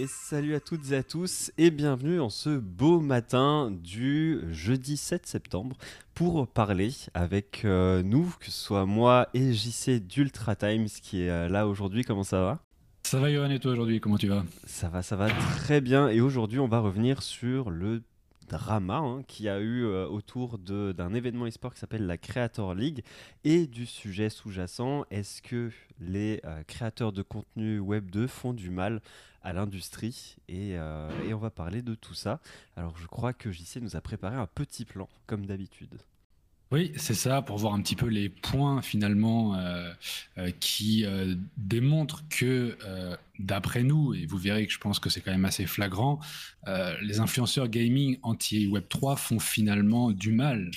Et salut à toutes et à tous et bienvenue en ce beau matin du jeudi 7 septembre pour parler avec euh, nous, que ce soit moi et JC d'Ultra Times qui est euh, là aujourd'hui. Comment ça va? Ça va Johan et toi aujourd'hui, comment tu vas? Ça va, ça va très bien. Et aujourd'hui on va revenir sur le drama hein, qui a eu euh, autour d'un événement e-sport qui s'appelle la Creator League et du sujet sous-jacent. Est-ce que les créateurs de contenu Web 2 font du mal à l'industrie et, euh, et, on va parler de tout ça. Alors je crois que JC nous a préparé un petit plan comme d'habitude. Oui, c'est ça, pour voir un petit peu les points finalement euh, euh, qui démontrent que, d'après nous, et vous verrez que je pense que c'est quand même assez flagrant, les influenceurs gaming anti-Web3 font finalement du mal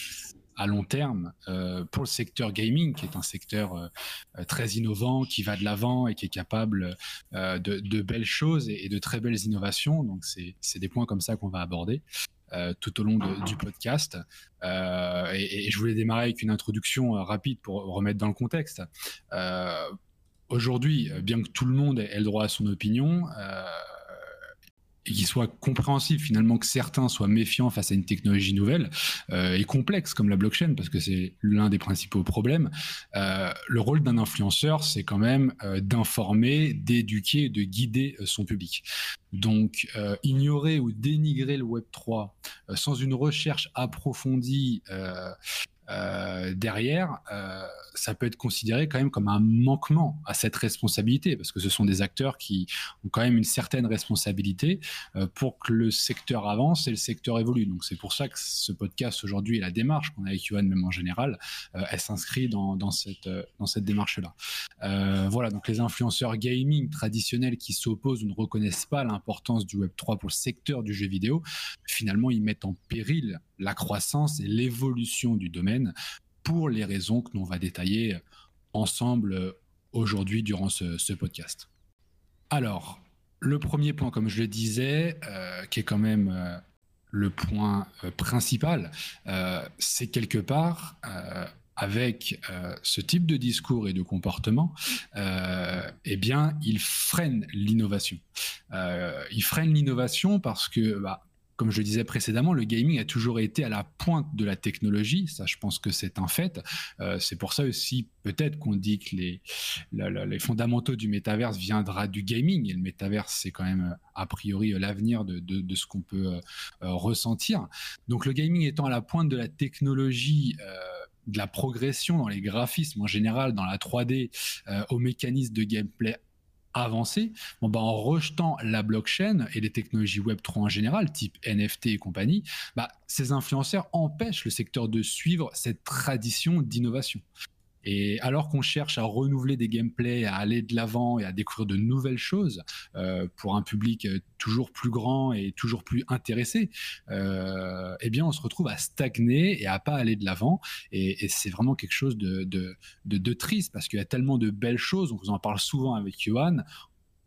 à long terme euh, pour le secteur gaming, qui est un secteur euh, euh, très innovant, qui va de l'avant et qui est capable de, belles choses et, de très belles innovations. Donc, c'est des points comme ça qu'on va aborder. tout au long du podcast. Et, et, je voulais démarrer avec une introduction rapide pour remettre dans le contexte. Aujourd'hui, bien que tout le monde ait le droit à son opinion, et qu'il soit compréhensible finalement que certains soient méfiants face à une technologie nouvelle euh, et complexe comme la blockchain, parce que c'est l'un des principaux problèmes. Euh, le rôle d'un influenceur, c'est quand même euh, d'informer, d'éduquer, de guider euh, son public. Donc, euh, ignorer ou dénigrer le Web 3 sans une recherche approfondie euh, derrière, euh, ça peut être considéré quand même comme un manquement à cette responsabilité, parce que ce sont des acteurs qui ont quand même une certaine responsabilité euh, pour que le secteur avance et le secteur évolue. Donc c'est pour ça que ce podcast aujourd'hui et la démarche qu'on a avec Yohan même en général, elle s'inscrit dans, dans, cette, dans cette démarche-là. voilà, donc les influenceurs gaming traditionnels qui s'opposent ou ne reconnaissent pas l'importance du Web3 pour le secteur du jeu vidéo, finalement ils mettent en péril la croissance et l'évolution du domaine pour les raisons que l'on va détailler ensemble euh, aujourd'hui durant ce, podcast. Alors, le premier point, comme je le disais, euh, qui est quand même euh, le point principal, c'est quelque part avec ce type de discours et de comportement, eh bien, il freine l'innovation. il freine l'innovation parce que bah, comme je le disais précédemment, le gaming a toujours été à la pointe de la technologie. Ça, je pense que c'est un fait. Euh, c'est pour ça aussi, peut-être qu'on dit que les, fondamentaux du métaverse viendra du gaming. Et le métaverse, c'est quand même a priori l'avenir de, ce qu'on peut euh, ressentir. Donc, le gaming étant à la pointe de la technologie. Euh, de la progression dans les graphismes en général, dans la 3D, aux mécanismes de gameplay avancé, bon, bah, en rejetant la blockchain et les technologies Web3 en général, type NFT et compagnie, bah, ces influenceurs empêchent le secteur de suivre cette tradition d'innovation. Et alors qu'on cherche à renouveler des gameplays, à aller de l'avant et à découvrir de nouvelles choses euh, pour un public euh, toujours plus grand et toujours plus intéressé, euh, eh bien on se retrouve à stagner et à pas aller de l'avant. Et, c'est vraiment quelque chose de, triste parce qu'il y a tellement de belles choses. On vous en parle souvent avec Johan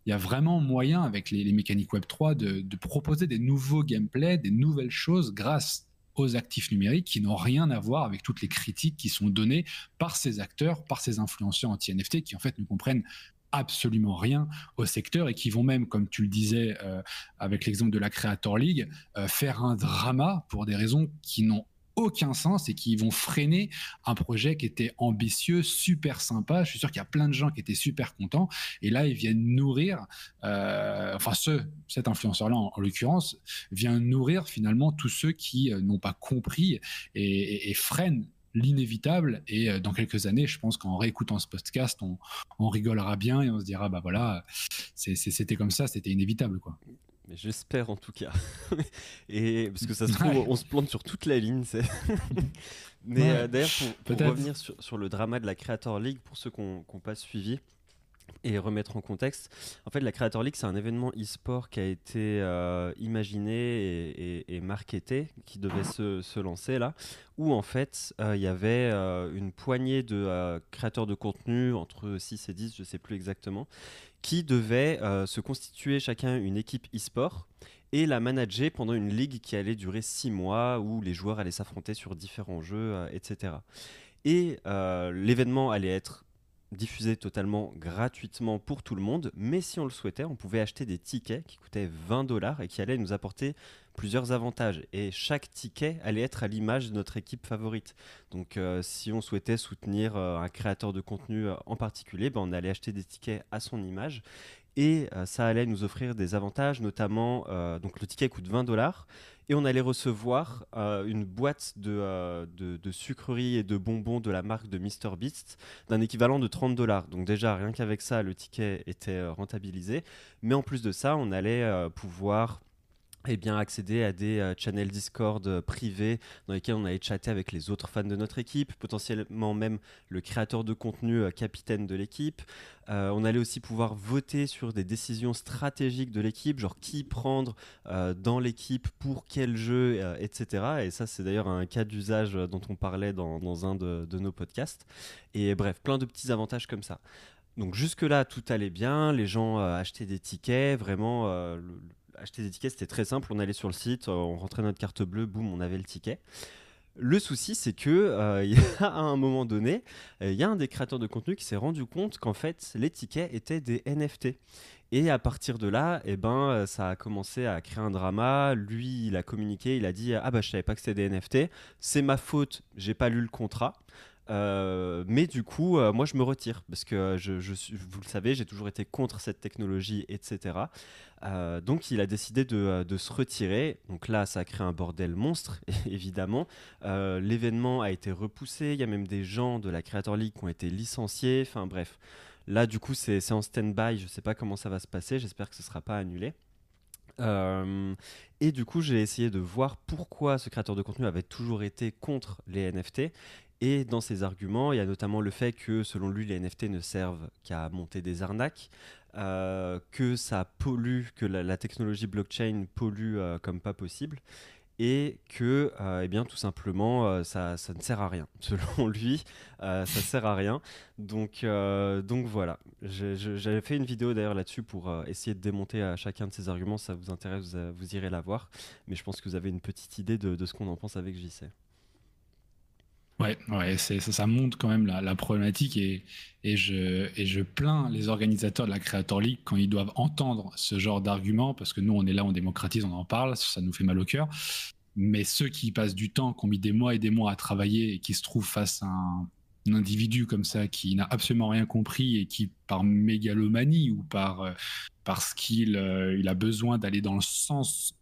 il y a vraiment moyen avec les, les mécaniques Web 3 de, de, proposer des nouveaux gameplays, des nouvelles choses grâce aux actifs numériques qui n'ont rien à voir avec toutes les critiques qui sont données par ces acteurs, par ces influenceurs anti-NFT qui en fait ne comprennent absolument rien au secteur et qui vont même, comme tu le disais euh, avec l'exemple de la Creator League, euh, faire un drama pour des raisons qui n'ont aucun sens et qui vont freiner un projet qui était ambitieux, super sympa. Je suis sûr qu'il y a plein de gens qui étaient super contents. Et là, ils viennent nourrir, euh, enfin, ce, cet influenceur-là, en, l'occurrence, vient nourrir finalement tous ceux qui euh, n'ont pas compris et, freinent l'inévitable. Et euh, dans quelques années, je pense qu'en réécoutant ce podcast, on, rigolera bien et on se dira, bah voilà, c'était comme ça, c'était inévitable, quoi. Mais j'espère en tout cas. et parce que ça se trouve, on se plante sur toute la ligne. Mais euh, d'ailleurs, pour, revenir sur, sur, le drama de la Creator League, pour ceux qui n'ont pas suivi, et remettre en contexte, en fait, la Creator League, c'est un événement e-sport qui a été euh, imaginé et, et, marketé, qui devait se, se, lancer là, où en fait, euh, il y avait une poignée de créateurs de contenu, entre 6 et 10, je ne sais plus exactement, qui devaient se constituer chacun une équipe e-sport et la manager pendant une ligue qui allait durer 6 mois, où les joueurs allaient s'affronter sur différents jeux, etc. Et l'événement allait être diffusé totalement gratuitement pour tout le monde, mais si on le souhaitait, on pouvait acheter des tickets qui coûtaient 20 dollars et qui allaient nous apporter plusieurs avantages. Et chaque ticket allait être à l'image de notre équipe favorite. Donc euh, si on souhaitait soutenir euh, un créateur de contenu euh, en particulier, ben, on allait acheter des tickets à son image. Et ça allait nous offrir des avantages, notamment, donc le ticket coûte 20 dollars, et on allait recevoir une boîte de, sucreries et de bonbons de la marque de Mr Beast d'un équivalent de 30 dollars. Donc déjà, rien qu'avec ça, le ticket était rentabilisé. Mais en plus de ça, on allait pouvoir eh bien, accéder à des euh, channels Discord euh, privés dans lesquels on allait chatter avec les autres fans de notre équipe, potentiellement même le créateur de contenu euh, capitaine de l'équipe. on allait aussi pouvoir voter sur des décisions stratégiques de l'équipe, genre qui prendre dans l'équipe pour quel jeu, etc. Et ça, c'est d'ailleurs un cas d'usage dont on parlait dans, un de, nos podcasts. Et bref, plein de petits avantages comme ça. Donc jusque-là, tout allait bien, les gens achetaient des tickets, vraiment, acheter des tickets, c'était très simple. On allait sur le site, euh, on rentrait notre carte bleue, boum, on avait le ticket. Le souci, c'est que euh, à un moment donné, euh, il y a un des créateurs de contenu qui s'est rendu compte qu'en fait, les tickets étaient des NFT. Et à partir de là, eh ben, ça a commencé à créer un drama. Lui, il a communiqué, il a dit Ah bah je savais pas que c'était des NFT. C'est ma faute, j'ai pas lu le contrat. Euh, mais du coup, euh, moi, je me retire parce que vous le savez, j'ai toujours été contre cette technologie, etc. Euh, donc, il a décidé de, se retirer. Donc là, ça a créé un bordel monstre, évidemment. L'événement a été repoussé. Il y a même des gens de la Creator League qui ont été licenciés. Enfin, bref. Là, du coup, c'est en stand-by. Je ne sais pas comment ça va se passer. J'espère que ce ne sera pas annulé. et du coup, j'ai essayé de voir pourquoi ce créateur de contenu avait toujours été contre les NFT. Et dans ses arguments, il y a notamment le fait que, selon lui, les NFT ne servent qu'à monter des arnaques, euh, que ça pollue, que la, technologie blockchain pollue euh, comme pas possible, et que, euh, eh bien, tout simplement, ça, ça, ne sert à rien. Selon lui, ça sert à rien. Donc, donc voilà. J'avais fait une vidéo d'ailleurs là-dessus pour essayer de démonter chacun de ces arguments. Si ça vous intéresse, vous, irez la voir. Mais je pense que vous avez une petite idée de, de ce qu'on en pense avec JC. Ouais, ouais ça, montre quand même la, problématique et, je, plains les organisateurs de la Creator League quand ils doivent entendre ce genre d'arguments parce que nous, on est là, on démocratise, on en parle, ça nous fait mal au cœur. Mais ceux qui passent du temps, qui ont mis des mois et des mois à travailler et qui se trouvent face à un, individu comme ça qui n'a absolument rien compris et qui, par mégalomanie ou par, euh, parce qu'il euh, a besoin d'aller dans le sens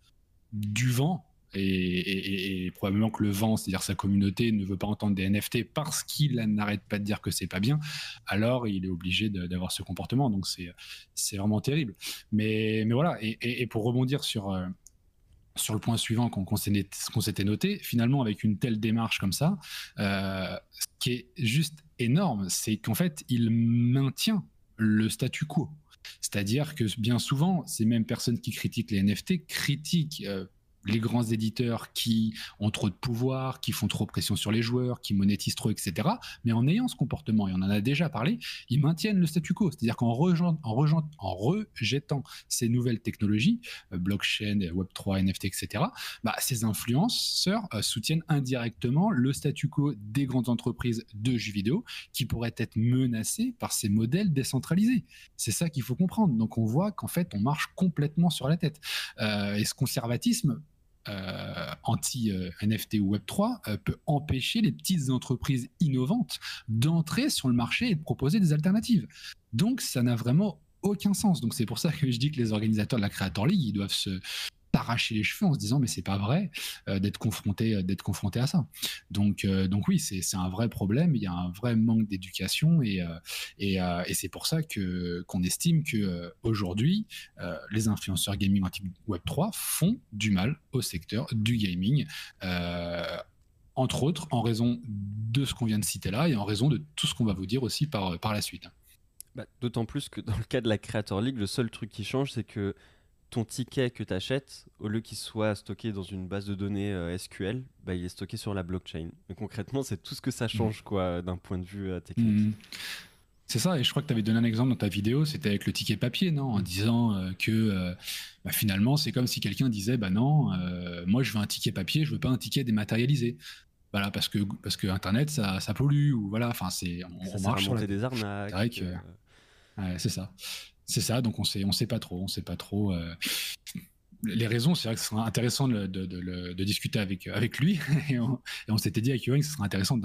du vent, et, probablement que le vent, c'est-à-dire sa communauté, ne veut pas entendre des NFT parce qu'il n'arrête pas de dire que c'est pas bien, alors il est obligé d'avoir ce comportement. Donc c'est vraiment terrible. Mais, voilà, et, pour rebondir sur, euh, le point suivant qu'on s'était noté, finalement avec une telle démarche comme ça, euh, ce qui est juste énorme, c'est qu'en fait il maintient le statu quo. C'est-à-dire que bien souvent, ces mêmes personnes qui critiquent les NFT critiquent euh, les grands éditeurs qui ont trop de pouvoir, qui font trop pression sur les joueurs, qui monétisent trop, etc. Mais en ayant ce comportement, et on en a déjà parlé, ils maintiennent le statu quo. C'est-à-dire qu'en rejetant, en, rejetant ces nouvelles technologies, euh, blockchain, Web3, NFT, etc., ces influenceurs euh, soutiennent indirectement le statu quo des grandes entreprises de jeux vidéo qui pourraient être menacées par ces modèles décentralisés. C'est ça qu'il faut comprendre. Donc on voit qu'en fait, on marche complètement sur la tête. Euh, et ce conservatisme, euh, anti-NFT ou Web3 euh, peut empêcher les petites entreprises innovantes d'entrer sur le marché et de proposer des alternatives. Donc ça n'a vraiment aucun sens. Donc c'est pour ça que je dis que les organisateurs de la Creator League, ils doivent se, arracher les cheveux en se disant mais c'est pas vrai euh, d'être confronté d'être confronté à ça donc donc oui c'est un vrai problème il y a un vrai manque d'éducation et et, et c'est pour ça que qu'on estime que aujourd'hui les influenceurs gaming en type Web 3 font du mal au secteur du gaming entre autres en raison de ce qu'on vient de citer là et en raison de tout ce qu'on va vous dire aussi par, par la suite. Bah, d'autant plus que dans le cas de la Creator League, le seul truc qui change, c'est que ton ticket que tu achètes, au lieu qu'il soit stocké dans une base de données euh, SQL, bah, il est stocké sur la blockchain. Mais concrètement, c'est tout ce que ça change quoi, d'un point de vue euh, technique. Mm. C'est ça, et je crois que tu avais donné un exemple dans ta vidéo, c'était avec le ticket papier, non En disant euh, que bah, finalement, c'est comme si quelqu'un disait Bah non, moi je veux un ticket papier, je veux pas un ticket dématérialisé. voilà, parce que, parce que Internet, ça, ça pollue, ou voilà, enfin, c'est, on, marche sur des arnaques. C'est c'est ça. C'est ça, donc on sait, sait pas trop, on sait pas trop. Euh, les raisons, c'est vrai que ce serait intéressant de, discuter avec, lui. Et on, s'était dit avec Yoring que ce serait intéressant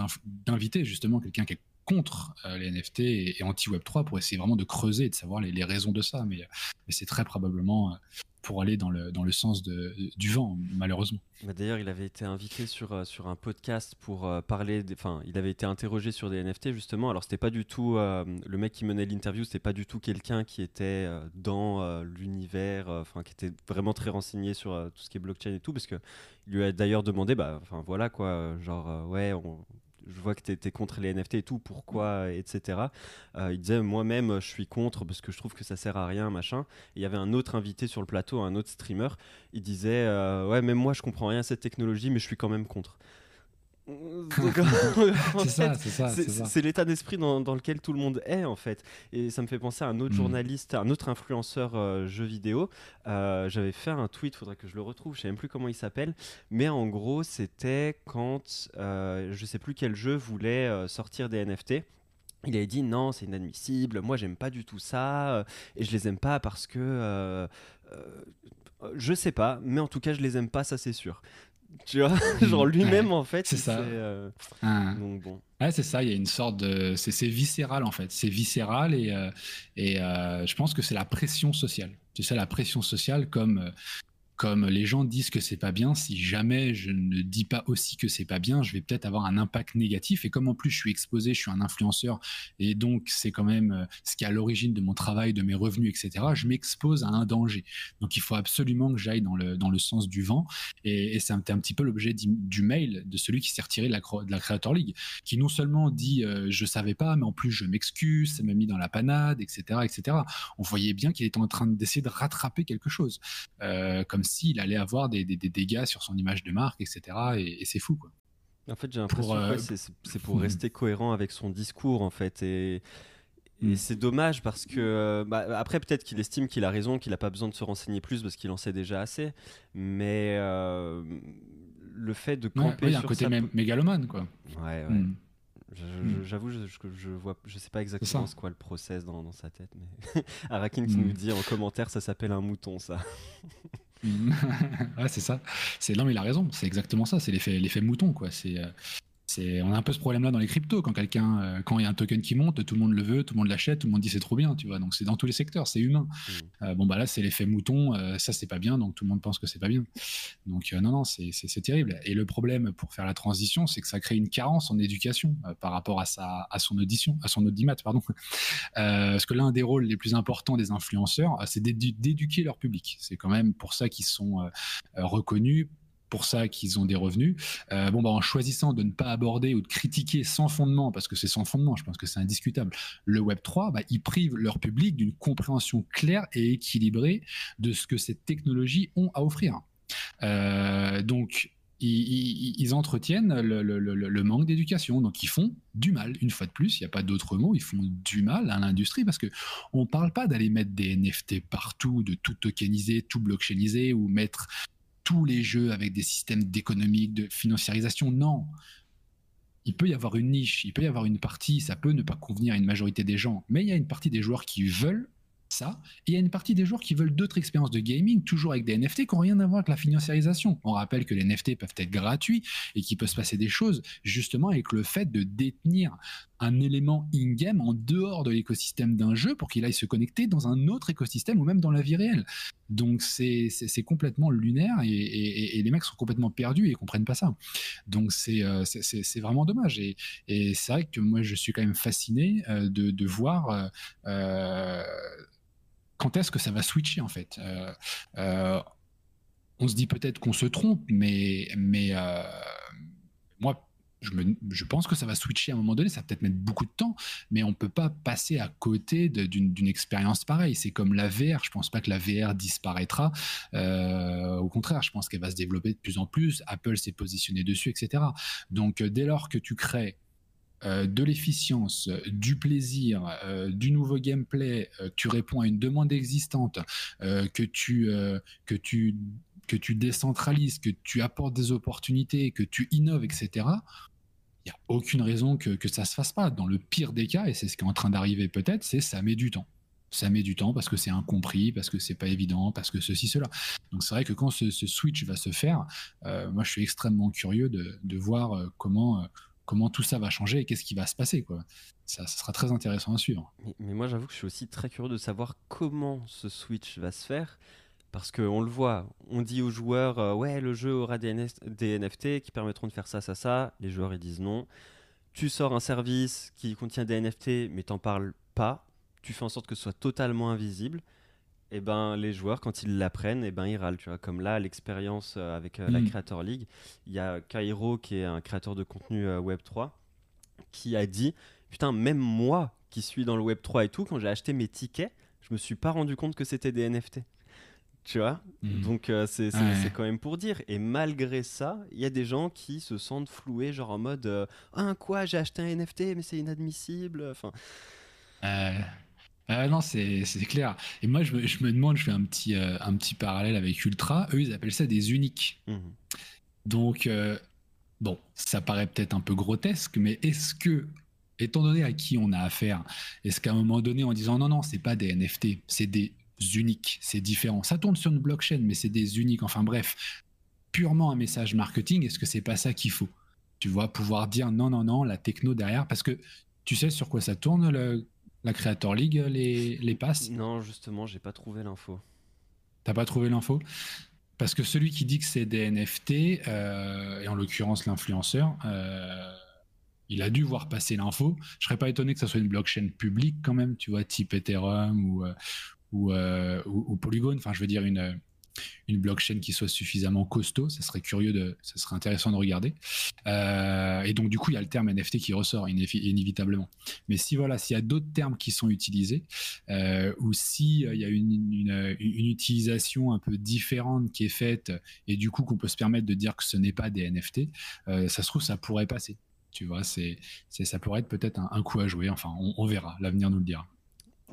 d'inviter justement quelqu'un qui est contre euh, les NFT et, anti-Web3 pour essayer vraiment de creuser et de savoir les, raisons de ça. Mais, mais c'est très probablement pour aller dans le, dans le sens de, du vent, malheureusement. Bah, d'ailleurs, il avait été invité sur, euh, sur un podcast pour euh, parler. Enfin, il avait été interrogé sur des NFT, justement. Alors, c'était pas du tout. Euh, le mec qui menait l'interview, c'était pas du tout quelqu'un qui était dans l'univers, enfin, qui était vraiment très renseigné sur tout ce qui est blockchain et tout, parce qu'il lui a d'ailleurs demandé, bah, enfin, voilà quoi, genre, ouais, on, je vois que tu étais contre les NFT et tout, pourquoi, etc. Euh, il disait moi-même, je suis contre parce que je trouve que ça sert à rien, machin. il y avait un autre invité sur le plateau, un autre streamer. Il disait euh, ouais, même moi je comprends rien à cette technologie, mais je suis quand même contre. C'est l'état d'esprit dans, lequel tout le monde est en fait. Et ça me fait penser à un autre hmm. journaliste, un autre influenceur euh, jeu vidéo. Euh, j'avais fait un tweet, faudrait que je le retrouve, je sais même plus comment il s'appelle. Mais en gros, c'était quand euh, je sais plus quel jeu voulait euh, sortir des NFT. Il avait dit non, c'est inadmissible. Moi, j'aime pas du tout ça, et je les aime pas parce que je sais pas, mais en tout cas, je les aime pas, ça c'est sûr. Tu vois, genre lui-même en fait. C'est ça. Euh, ah. Donc bon. Ouais, c'est ça. Il y a une sorte de, c'est viscéral en fait. C'est viscéral et euh, et euh, je pense que c'est la pression sociale. C'est ça la pression sociale comme comme les gens disent que c'est pas bien, si jamais je ne dis pas aussi que c'est pas bien, je vais peut-être avoir un impact négatif. Et comme en plus je suis exposé, je suis un influenceur, et donc c'est quand même euh, ce qui est à l'origine de mon travail, de mes revenus, etc. Je m'expose à un danger. Donc il faut absolument que j'aille dans le, dans le sens du vent. Et, c'est un, un, petit peu l'objet du mail de celui qui s'est retiré de la, Creator League, qui non seulement dit euh, je savais pas, mais en plus je m'excuse, ça m'a mis dans la panade, etc., etc. On voyait bien qu'il était en train d'essayer de rattraper quelque chose, euh, comme il allait avoir des, dégâts sur son image de marque, etc. Et, c'est fou, quoi. En fait, j'ai l'impression que euh, c'est pour rester cohérent avec son discours, en fait. Et, mm. c'est dommage parce que, euh, bah, après, peut-être qu'il estime qu'il a raison, qu'il n'a pas besoin de se renseigner plus parce qu'il en sait déjà assez. Mais euh, le fait de camper. il y a un côté mégalomane, quoi. Ouais, ouais. Mm. Mm. J'avoue, je, je, vois, je sais pas exactement ce quoi le process dans, dans sa tête, mais Arakin qui nous dit en commentaire, ça s'appelle un mouton, ça. ouais, c'est ça. C'est non, mais il a raison. C'est exactement ça. C'est l'effet, l'effet mouton, quoi. C'est, euh, on a un peu ce problème-là dans les cryptos. Quand quelqu'un, euh, quand il y a un token qui monte, tout le monde le veut, tout le monde l'achète, tout le monde dit c'est trop bien, tu vois. Donc c'est dans tous les secteurs, c'est humain. Mmh. Euh, bon bah là c'est l'effet mouton, euh, ça c'est pas bien, donc tout le monde pense que c'est pas bien. Donc non non, c'est terrible. Et le problème pour faire la transition, c'est que ça crée une carence en éducation par rapport à sa, à son audition, à son audimat, pardon. parce que l'un des rôles les plus importants des influenceurs, c'est d'éduquer leur public. C'est quand même pour ça qu'ils sont reconnus pour ça qu'ils ont des revenus. Euh, bon, bah, en choisissant de ne pas aborder ou de critiquer sans fondement, parce que c'est sans fondement, je pense que c'est indiscutable, le Web 3, bah, ils privent leur public d'une compréhension claire et équilibrée de ce que ces technologies ont à offrir. Euh, donc, ils, entretiennent le, manque d'éducation. Donc, ils font du mal, une fois de plus, il n'y a pas d'autre mot, ils font du mal à l'industrie parce qu'on ne parle pas d'aller mettre des NFT partout, de tout tokeniser, tout blockchainiser ou mettre tous les jeux avec des systèmes d'économique, de financiarisation. Non. Il peut y avoir une niche, il peut y avoir une partie, ça peut ne pas convenir à une majorité des gens, mais il y a une partie des joueurs qui veulent ça. Et il y a une partie des joueurs qui veulent d'autres expériences de gaming, toujours avec des NFT qui n'ont rien à voir avec la financiarisation. On rappelle que les NFT peuvent être gratuits et qu'il peut se passer des choses justement avec le fait de détenir un élément in-game en dehors de l'écosystème d'un jeu pour qu'il aille se connecter dans un autre écosystème ou même dans la vie réelle. Donc c'est complètement lunaire et, les mecs sont complètement perdus et comprennent pas ça. Donc c'est euh, vraiment dommage. Et, c'est vrai que moi je suis quand même fasciné euh, de, voir euh, quand est-ce que ça va switcher en fait On se dit peut-être qu'on se trompe, mais, mais moi, je, pense que ça va switcher à un moment donné, ça va peut-être mettre beaucoup de temps, mais on ne peut pas passer à côté d'une expérience pareille. C'est comme la VR, je ne pense pas que la VR disparaîtra. au contraire, je pense qu'elle va se développer de plus en plus. Apple s'est positionné dessus, etc. Donc dès lors que tu crées euh, de l'efficience, du plaisir, euh, du nouveau gameplay, euh, tu réponds à une demande existante, que tu que tu que tu décentralises, que tu apportes des opportunités, que tu innoves, etc., il n'y a aucune raison que, que ça se fasse pas. Dans le pire des cas, et c'est ce qui est en train d'arriver peut-être, c'est ça met du temps ça met du temps parce que c'est incompris, parce que c'est pas évident, parce que ceci, cela. Donc c'est vrai que quand ce, switch va se faire, euh, moi je suis extrêmement curieux de, de voir euh, comment, euh, comment tout ça va changer et qu'est-ce qui va se passer. Quoi. Ça sera très intéressant à suivre. Mais, moi j'avoue que je suis aussi très curieux de savoir comment ce switch va se faire. Parce qu'on le voit, on dit aux joueurs, ouais, le jeu aura des, des NFT qui permettront de faire ça, ça, ça. Les joueurs ils disent non. Tu sors un service qui contient des NFT, mais t'en parles pas tu fais en sorte que ce soit totalement invisible, et eh ben les joueurs quand ils l'apprennent, et eh ben ils râlent, tu vois. Comme là, l'expérience euh, avec euh, la mm. Creator League, il y a Cairo qui est un créateur de contenu euh, Web 3 qui a dit putain même moi qui suis dans le Web 3 et tout, quand j'ai acheté mes tickets, je me suis pas rendu compte que c'était des NFT. Tu vois mm. Donc c'est quand même pour dire. Et malgré ça, il y a des gens qui se sentent floués, genre en mode Ah, quoi, j'ai acheté un NFT, mais c'est inadmissible. Enfin. Ah non, c'est clair. Et moi, je me, demande, je fais un petit, euh, un petit parallèle avec Ultra. Eux, ils appellent ça des uniques. Mmh. Donc, euh, bon, ça paraît peut-être un peu grotesque, mais est-ce que, étant donné à qui on a affaire, est-ce qu'à un moment donné, en disant non, non, c'est pas des NFT, c'est des uniques, c'est différent. Ça tourne sur une blockchain, mais c'est des uniques. Enfin bref, purement un message marketing, est-ce que c'est pas ça qu'il faut? Tu vois, pouvoir dire non, non, non, la techno derrière, parce que tu sais sur quoi ça tourne le la Creator League, les, les passes? Non, justement, j'ai pas trouvé l'info. T'as pas trouvé l'info? Parce que celui qui dit que c'est des NFT, euh, et en l'occurrence l'influenceur, euh, il a dû voir passer l'info. Je serais pas étonné que ça soit une blockchain publique quand même, tu vois, type Ethereum ou, euh, ou, ou, ou Polygon. Enfin, je veux dire une blockchain qui soit suffisamment costaud. Ça serait curieux de, ça serait intéressant de regarder. Euh, et donc du coup, il y a le terme NFT qui ressort inévitablement. Mais si voilà, s'il y a d'autres termes qui sont utilisés, euh, ou si euh, il y a une, une, utilisation un peu différente qui est faite, et du coup qu'on peut se permettre de dire que ce n'est pas des NFT, ça se trouve ça pourrait passer. Tu vois, c'est, ça pourrait être peut-être un, coup à jouer. Enfin, on, on verra. L'avenir nous le dira.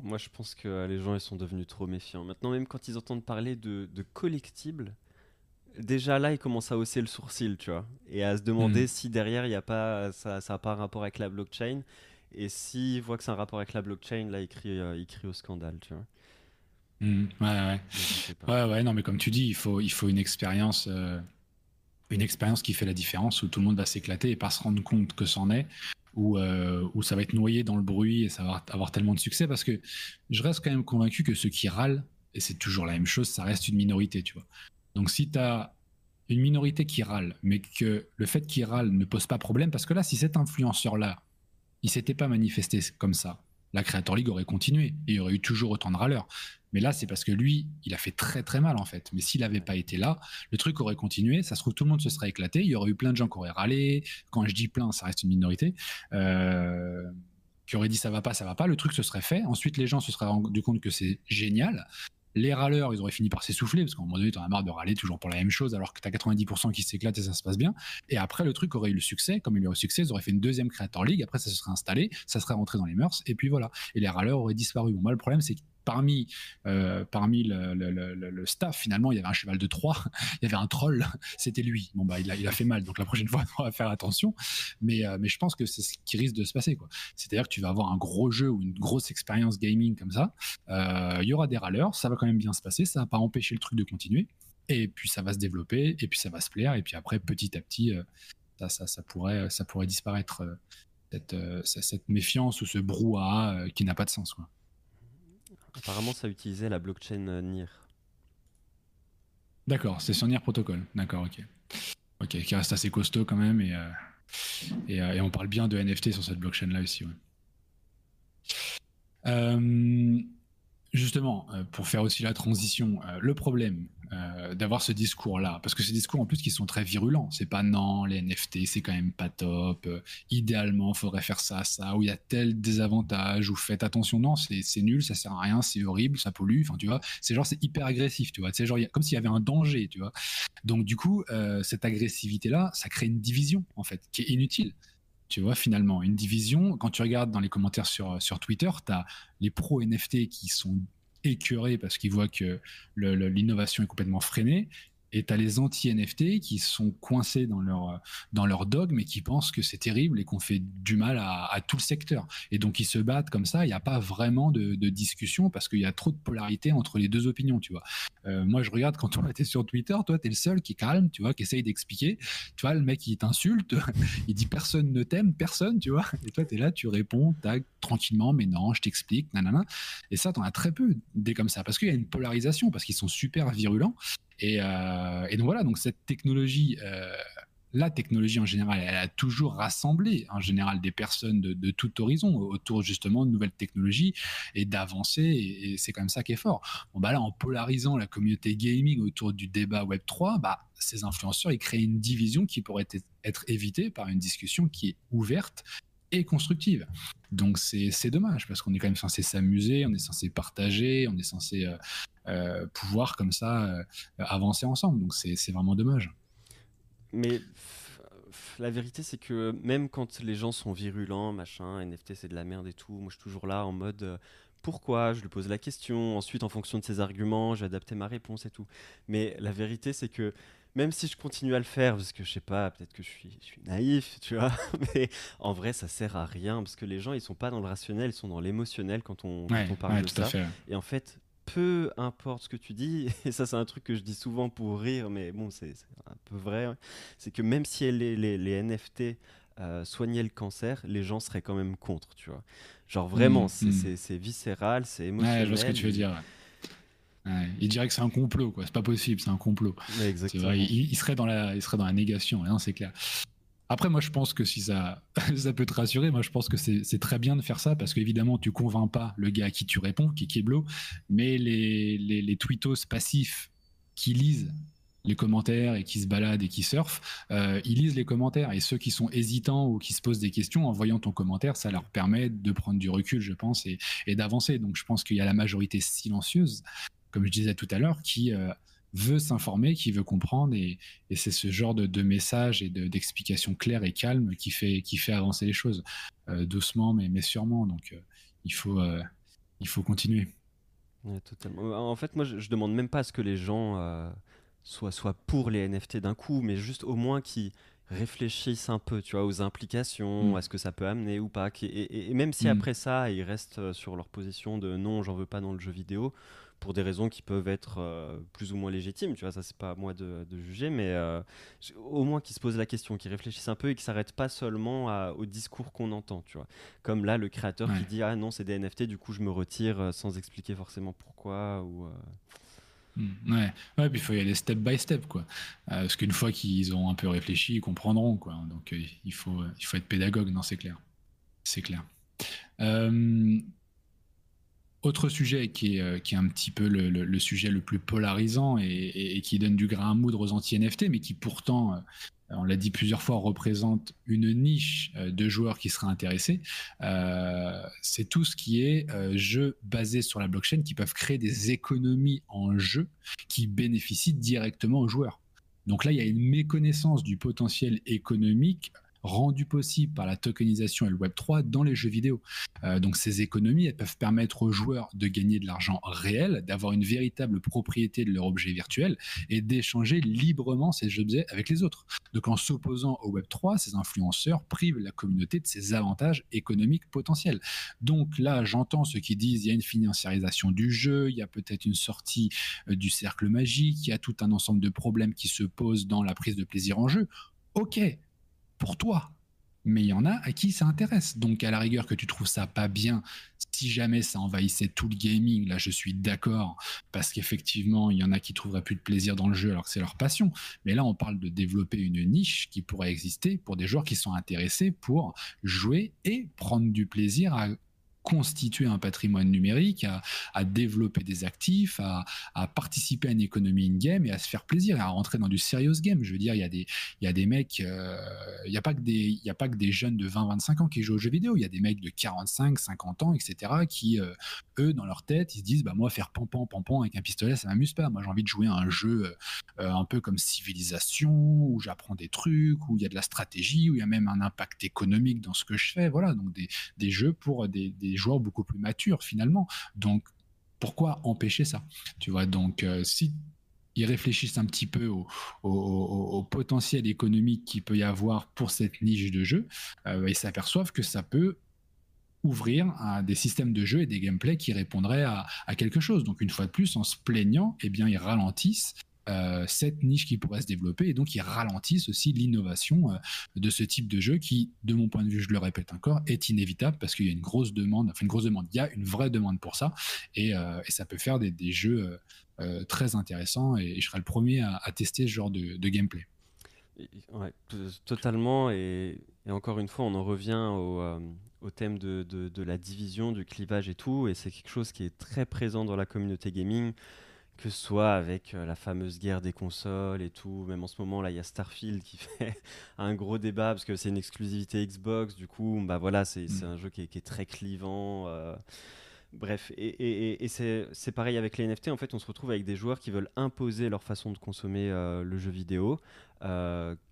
Moi, je pense que les gens ils sont devenus trop méfiants. Maintenant, même quand ils entendent parler de, de collectibles, déjà là, ils commencent à hausser le sourcil, tu vois, et à se demander hmm. si derrière, il y a pas, ça n'a pas un rapport avec la blockchain. Et s'ils voient que c'est un rapport avec la blockchain, là, ils crient, euh, au scandale, tu vois. Hmm. ouais, ouais. ouais, ouais, non, mais comme tu dis, il faut, il faut une expérience. Euh, une expérience qui fait la différence où tout le monde va s'éclater et pas se rendre compte que c'en est euh, où, ça va être noyé dans le bruit et ça va avoir tellement de succès parce que je reste quand même convaincu que ceux qui râlent, et c'est toujours la même chose, ça reste une minorité, tu vois. Donc si tu as une minorité qui râle, mais que le fait qu'il râle ne pose pas problème, parce que là, si cet influenceur-là, il s'était pas manifesté comme ça, la Creator League aurait continué et il y aurait eu toujours autant de râleurs. Mais là, c'est parce que lui, il a fait très très mal en fait. Mais s'il n'avait pas été là, le truc aurait continué. Ça se trouve, tout le monde se serait éclaté. Il y aurait eu plein de gens qui auraient râlé. Quand je dis plein, ça reste une minorité. Euh, qui auraient dit ça va pas, ça va pas. Le truc se serait fait. Ensuite, les gens se seraient rendu compte que c'est génial. Les râleurs, ils auraient fini par s'essouffler parce qu'à un moment donné, tu en as marre de râler toujours pour la même chose alors que tu as 90% qui s'éclatent et ça se passe bien. Et après, le truc aurait eu le succès. Comme il y aurait eu le succès, ils auraient fait une deuxième Creator League. Après, ça se serait installé, ça serait rentré dans les mœurs et puis voilà. Et les râleurs auraient disparu. Bon, moi, le problème, c'est parmi, euh, parmi le, staff, finalement, il y avait un cheval de Troie, il y avait un troll, c'était lui. Bon, bah, il a, fait mal, donc la prochaine fois, on va faire attention. Mais, euh, mais je pense que c'est ce qui risque de se passer. C'est-à-dire que tu vas avoir un gros jeu ou une grosse expérience gaming comme ça. Euh, il y aura des râleurs, ça va quand même bien se passer, ça va pas empêcher le truc de continuer. Et puis ça va se développer, et puis ça va se plaire, et puis après, petit à petit, ça, pourrait, ça pourrait disparaître. Cette, cette, méfiance ou ce brouhaha qui n'a pas de sens. Quoi. Apparemment, ça utilisait la blockchain euh, NIR. D'accord, c'est sur NIR Protocol. D'accord, ok. Ok, qui reste assez costaud quand même. Et, euh, euh, et, on parle bien de NFT sur cette blockchain-là aussi. Ouais. Justement, pour faire aussi la transition, le problème, euh, d'avoir ce discours-là. Parce que ces discours, en plus, qui sont très virulents. C'est pas non, les NFT, c'est quand même pas top. Euh, idéalement, faudrait faire ça, ça, ou il y a tel désavantage, ou faites attention, non, c'est nul, ça sert à rien, c'est horrible, ça pollue. Enfin, tu vois, c'est genre, c'est hyper agressif, tu vois. C'est genre, comme s'il y avait un danger, tu vois. Donc, du coup, euh, cette agressivité-là, ça crée une division, en fait, qui est inutile tu vois, finalement. Une division, quand tu regardes dans les commentaires sur, Twitter, tu as les pros NFT qui sont écœurés parce qu'ils voient que l'innovation est complètement freinée. Et tu as les anti-NFT qui sont coincés dans leur, dans leur dogme et qui pensent que c'est terrible et qu'on fait du mal à, tout le secteur. Et donc, ils se battent comme ça. Il n'y a pas vraiment de, discussion parce qu'il y a trop de polarité entre les deux opinions, tu vois. Euh, moi, je regarde quand on était sur Twitter, toi, tu es le seul qui est calme, tu vois, qui essaye d'expliquer. Tu vois, le mec, il t'insulte, il dit personne ne t'aime, personne, tu vois. Et toi, tu là, tu réponds, tranquillement, mais non, je t'explique, nanana. Et ça, tu en as très peu des comme ça parce qu'il y a une polarisation, parce qu'ils sont super virulents. Et, euh, et, donc voilà, donc cette technologie, euh, la technologie en général, elle a toujours rassemblé en général des personnes de, tout horizon autour justement de nouvelles technologies et d'avancer. Et, c'est comme ça qui est fort. Bon bah là, en polarisant la communauté gaming autour du débat Web 3, bah ces influenceurs ils créent une division qui pourrait être évitée par une discussion qui est ouverte et constructive. Donc c'est dommage parce qu'on est quand même censé s'amuser, on est censé partager, on est censé euh, euh, pouvoir comme ça euh, avancer ensemble. Donc c'est vraiment dommage. Mais la vérité c'est que même quand les gens sont virulents, machin, NFT c'est de la merde et tout, moi je suis toujours là en mode pourquoi, je lui pose la question, ensuite en fonction de ses arguments, j'ai adapté ma réponse et tout. Mais la vérité c'est que même si je continue à le faire, parce que je sais pas, peut-être que je suis, je suis naïf, tu vois, mais en vrai, ça sert à rien, parce que les gens, ils sont pas dans le rationnel, ils sont dans l'émotionnel quand on, on parle de ça. Et en fait, peu importe ce que tu dis, et ça c'est un truc que je dis souvent pour rire, mais bon, c'est un peu vrai, c'est que même si les, les, les NFT euh, soignaient le cancer, les gens seraient quand même contre, tu vois. Genre vraiment, mmh, mmh. c'est viscéral, c'est émotionnel. Ouais, je vois ce que tu veux dire il dirait que c'est un complot, quoi. C'est pas possible, c'est un complot. exactement. il, serait dans la, il serait dans la négation. Non, c'est clair. Après, moi, je pense que si ça, ça peut te rassurer, moi, je pense que c'est très bien de faire ça parce qu'évidemment, tu convaincs pas le gars à qui tu réponds, qui est Keblo, mais les, les, les tweetos passifs qui lisent les commentaires et qui se baladent et qui surfent, euh, ils lisent les commentaires. Et ceux qui sont hésitants ou qui se posent des questions, en voyant ton commentaire, ça leur permet de prendre du recul, je pense, et, et d'avancer. Donc je pense qu'il y a la majorité silencieuse comme je disais tout à l'heure, qui euh, veut s'informer, qui veut comprendre, et, c'est ce genre de, de message et d'explication claire et calme qui fait, qui fait avancer les choses, euh, doucement mais, mais sûrement. Donc euh, il, faut, il faut continuer. totalement. En fait, moi, je, je, demande même pas à ce que les gens soient, soient pour les NFT d'un coup, mais juste au moins qu'ils réfléchissent un peu, tu vois, aux implications, mm. à ce que ça peut amener ou pas. Et, et, même si mm. après ça, ils restent sur leur position de non, j'en veux pas dans le jeu vidéo, pour des raisons qui peuvent être euh, plus ou moins légitimes, tu vois, ça c'est pas à moi de, juger, mais euh, au moins qu'ils se posent la question, qu'ils réfléchissent un peu et qu'ils s'arrêtent pas seulement au discours qu'on entend, tu vois. Comme là, le créateur qui dit ah non c'est des NFT, du coup je me retire euh, sans expliquer forcément pourquoi ou. Hmm, ouais, ouais, puis il faut y aller step by step, quoi. parce qu'une fois qu'ils ont un peu réfléchi, ils comprendront, quoi. Donc il faut, il faut être pédagogue, non, c'est clair, c'est clair. Autre sujet qui est, euh, qui est un petit peu le, sujet le plus polarisant et, qui donne du grain à moudre aux anti-NFT, mais qui pourtant, euh, on l'a dit plusieurs fois, représente une niche euh, de joueurs qui seraient intéressés, c'est tout ce qui est jeux basés sur la blockchain qui peuvent créer des économies en jeu qui bénéficient directement aux joueurs. Donc là, il y a une méconnaissance du potentiel économique rendu possible par la tokenisation et le Web3 dans les jeux vidéo. Euh, donc ces économies, elles peuvent permettre aux joueurs de gagner de l'argent réel, d'avoir une véritable propriété de leur objet virtuel et d'échanger librement ces objets avec les autres. Donc en s'opposant au Web3, ces influenceurs privent la communauté de ces avantages économiques potentiels. Donc là, j'entends ceux qui disent il y a une financiarisation du jeu, il y a peut-être une sortie euh, du cercle magique, il y a tout un ensemble de problèmes qui se posent dans la prise de plaisir en jeu. Ok, pour toi. Mais il y en a à qui ça intéresse. Donc, à la rigueur, que tu trouves ça pas bien, si jamais ça envahissait tout le gaming, là, je suis d'accord, parce qu'effectivement, il y en a qui trouveraient plus de plaisir dans le jeu alors que c'est leur passion. Mais là, on parle de développer une niche qui pourrait exister pour des joueurs qui sont intéressés pour jouer et prendre du plaisir à constituer un patrimoine numérique, à, développer des actifs, à, participer à une économie in-game et à se faire plaisir et à rentrer dans du serious game. Je veux dire, il y a des, il y a des mecs, euh, il n'y a, pas que des, a pas que des jeunes de 20-25 ans qui jouent aux jeux vidéo, il y a des mecs de 45, 50 ans, etc., qui, euh, eux, dans leur tête, ils se disent, bah, moi, faire pampan, pampan avec un pistolet, ça m'amuse pas. Moi, j'ai envie de jouer à un jeu euh, un peu comme Civilisation, où j'apprends des trucs, où il y a de la stratégie, où il y a même un impact économique dans ce que je fais. Voilà, donc des, des jeux pour des joueurs beaucoup plus matures finalement. Donc pourquoi empêcher ça? Tu vois, donc euh, si ils réfléchissent un petit peu au, potentiel économique qu'il peut y avoir pour cette niche de jeu et s'aperçoivent que ça peut ouvrir à des systèmes de jeu et des gameplays qui répondraient à, quelque chose. Donc une fois de plus, en se plaignant, eh bien ils ralentissent euh, cette niche qui pourrait se développer et donc ils ralentissent aussi l'innovation euh, de ce type de jeu qui, de mon point de vue, je le répète encore, est inévitable parce qu'il y a une grosse demande, enfin une grosse demande, il y a une vraie demande pour ça et, euh, ça peut faire des, jeux très intéressants et, je serai le premier à, tester ce genre de, gameplay. Totalement et, encore une fois on en revient au thème de, la division, du clivage et tout, et c'est quelque chose qui est très présent dans la communauté gaming, que ce soit avec euh, la fameuse guerre des consoles et tout, même en ce moment là il y a Starfield qui fait un gros débat parce que c'est une exclusivité Xbox, du coup bah voilà c'est mm. un jeu qui est, très clivant. Euh, Bref, et, c'est pareil avec les NFT. En fait, on se retrouve avec des joueurs qui veulent imposer leur façon de consommer euh, le jeu vidéo,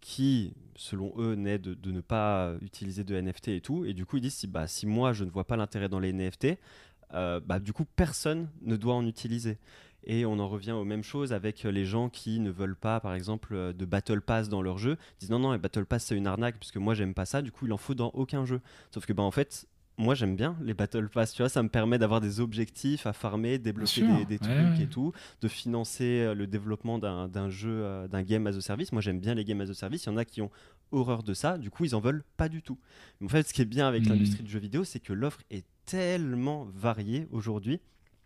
qui, selon eux, naît de, ne pas utiliser de NFT et tout. Et du coup, ils disent si, bah, si moi, je ne vois pas l'intérêt dans les NFT, bah, du coup, personne ne doit en utiliser. Et on en revient aux mêmes choses avec les gens qui ne veulent pas, par exemple, de Battle Pass dans leur jeu. Ils disent non, non, Battle Pass c'est une arnaque puisque moi j'aime pas ça, du coup il en faut dans aucun jeu. Sauf que, bah, en fait, moi j'aime bien les battle pass, tu vois, ça me permet d'avoir des objectifs à farmer, débloquer des, trucs et tout, de financer euh, le développement d'un jeu, euh, d'un game as a service. Moi j'aime bien les games as a service, il y en a qui ont horreur de ça, du coup ils en veulent pas du tout. Mais en fait, ce qui est bien avec hmm. l'industrie du jeu vidéo, c'est que l'offre est tellement variée aujourd'hui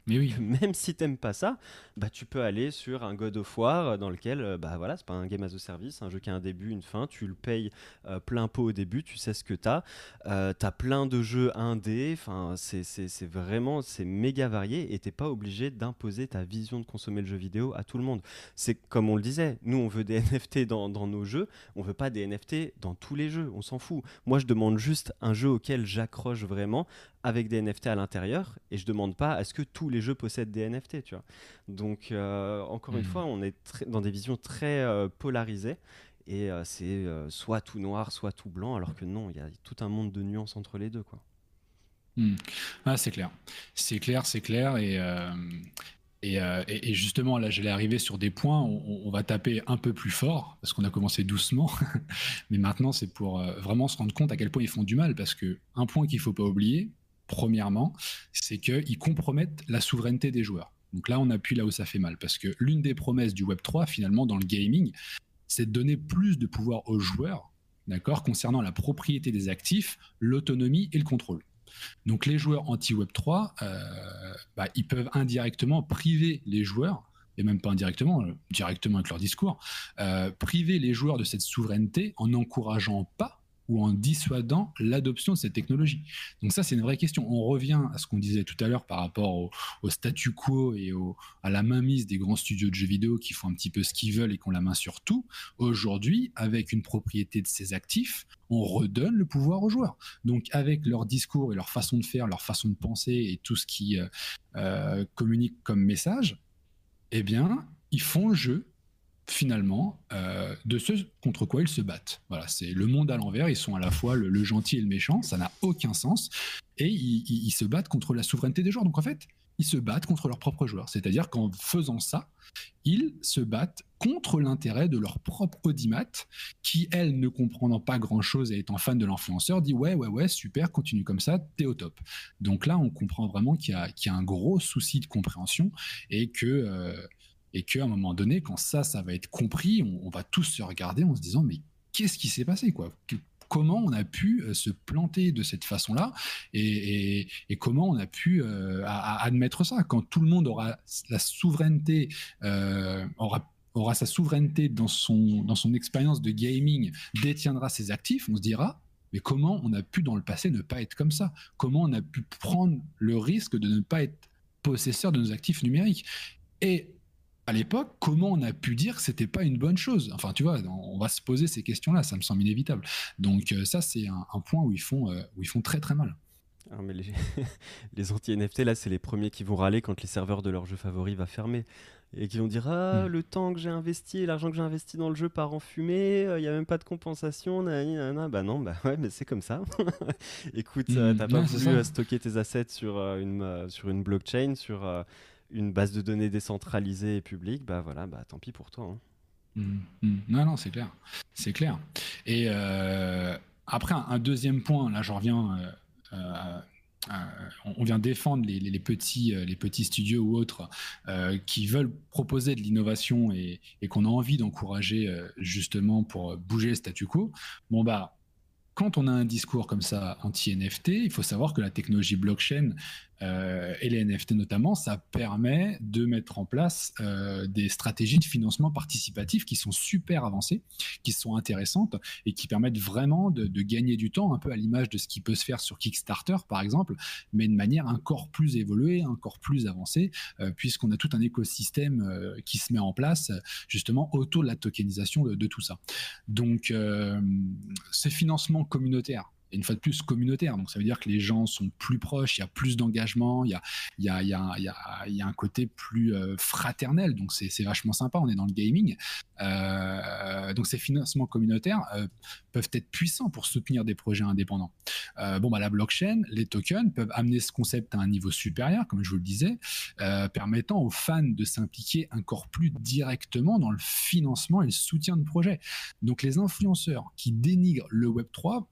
mais oui. Même si t'aimes pas ça, bah tu peux aller sur un God of War dans lequel, euh, bah voilà, c'est pas un game as a service, un jeu qui a un début, une fin, tu le payes euh, plein pot au début, tu sais ce que t'as. Euh, t'as plein de jeux indés, enfin c'est vraiment, c'est méga varié et t'es pas obligé d'imposer ta vision de consommer le jeu vidéo à tout le monde. C'est comme on le disait, nous on veut des NFT dans, dans nos jeux, on veut pas des NFT dans tous les jeux, on s'en fout. Moi je demande juste un jeu auquel j'accroche vraiment avec des NFT à l'intérieur et je demande pas à ce que tous les jeux possèdent des NFT, tu vois. Donc euh, encore une hmm. fois, on est dans des visions très euh, polarisées et euh, c'est soit tout noir, soit tout blanc, alors que non, il y a tout un monde de nuances entre les deux, quoi. Hmm. Ah, c'est clair, c'est clair, c'est clair et et, justement, là, j'allais arriver sur des points, on, on, va taper un peu plus fort, parce qu'on a commencé doucement, mais maintenant, c'est pour vraiment se rendre compte à quel point ils font du mal, parce que un point qu'il faut pas oublier, premièrement, c'est qu'ils compromettent la souveraineté des joueurs. Donc là, on appuie là où ça fait mal, parce que l'une des promesses du Web 3, finalement, dans le gaming, c'est de donner plus de pouvoir aux joueurs, d'accord, concernant la propriété des actifs, l'autonomie et le contrôle. Donc les joueurs anti-Web 3, euh, bah, ils peuvent indirectement priver les joueurs, et même pas indirectement, euh, directement avec leur discours, euh, priver les joueurs de cette souveraineté en n'encourageant pas ou en dissuadant l'adoption de cette technologie Donc ça, c'est une vraie question. On revient à ce qu'on disait tout à l'heure par rapport au, statu quo et à la mainmise des grands studios de jeux vidéo qui font un petit peu ce qu'ils veulent et qui ont la main sur tout. Aujourd'hui, avec une propriété de ces actifs, on redonne le pouvoir aux joueurs. Donc avec leur discours et leur façon de faire, leur façon de penser et tout ce qui euh, euh, communique comme message, eh bien, ils font le jeu finalement euh, de ce contre quoi ils se battent. Voilà, c'est le monde à l'envers, ils sont à la fois le, gentil et le méchant, ça n'a aucun sens, et ils, se battent contre la souveraineté des joueurs. Donc en fait, ils se battent contre leurs propres joueurs. C'est-à-dire qu'en faisant ça, ils se battent contre l'intérêt de leur propre audimat, qui, elle, ne comprenant pas grand-chose et étant fan de l'influenceur, dit ouais, ouais, ouais, super, continue comme ça, t'es au top. Donc là, on comprend vraiment qu'il y, a un gros souci de compréhension et que... Euh, et qu'à un moment donné, quand ça, ça va être compris, on, va tous se regarder en se disant mais qu'est-ce qui s'est passé quoi? Comment on a pu euh, se planter de cette façon-là? Et, comment on a pu euh, admettre ça? Quand tout le monde aura la souveraineté, euh, aura aura sa souveraineté dans son, dans son expérience de gaming, détiendra ses actifs, on se dira, mais comment on a pu dans le passé ne pas être comme ça? Comment on a pu prendre le risque de ne pas être possesseur de nos actifs numériques? Et à l'époque, comment on a pu dire que c'était pas une bonne chose? Enfin, tu vois, on va se poser ces questions-là, ça me semble inévitable. Donc euh, ça, c'est un, point où ils font, euh, où ils font très très mal. mais les, anti-NFT, là, c'est les premiers qui vont râler quand les serveurs de leur jeu favori va fermer. Et qui vont dire Ah, hmm. le temps que j'ai investi, l'argent que j'ai investi dans le jeu part en fumée, euh, il n'y a même pas de compensation. Bah non, bah ouais, mais c'est comme ça. Écoute, tu hmm. t'as pas voulu stocker tes assets sur, une, sur une blockchain, sur une base de données décentralisée et publique, bah voilà, bah tant pis pour toi. Hein. Mmh, mmh. Non, non, c'est clair. C'est clair. Et euh, après, un, deuxième point, là, je reviens. Euh, euh, on vient défendre les, petits, les petits studios ou autres qui veulent proposer de l'innovation et, et qu'on a envie d'encourager justement pour bouger le statu quo. Bon, bah, quand on a un discours comme ça anti-NFT, il faut savoir que la technologie blockchain euh, et les NFT notamment, ça permet de mettre en place euh, des stratégies de financement participatif qui sont super avancées, qui sont intéressantes et qui permettent vraiment de, gagner du temps, un peu à l'image de ce qui peut se faire sur Kickstarter par exemple, mais de manière encore plus évoluée, encore plus avancée, euh, puisqu'on a tout un écosystème qui se met en place justement autour de la tokenisation de, de tout ça. Donc, ces financements communautaires une fois de plus communautaire. Donc ça veut dire que les gens sont plus proches, il y a plus d'engagement, il y a, un côté plus euh, fraternel. Donc c'est vachement sympa, on est dans le gaming. Euh, donc ces financements communautaires euh, peuvent être puissants pour soutenir des projets indépendants. bon, bah, la blockchain, les tokens peuvent amener ce concept à un niveau supérieur, comme je vous le disais, permettant aux fans de s'impliquer encore plus directement dans le financement et le soutien de projets. Donc les influenceurs qui dénigrent le Web3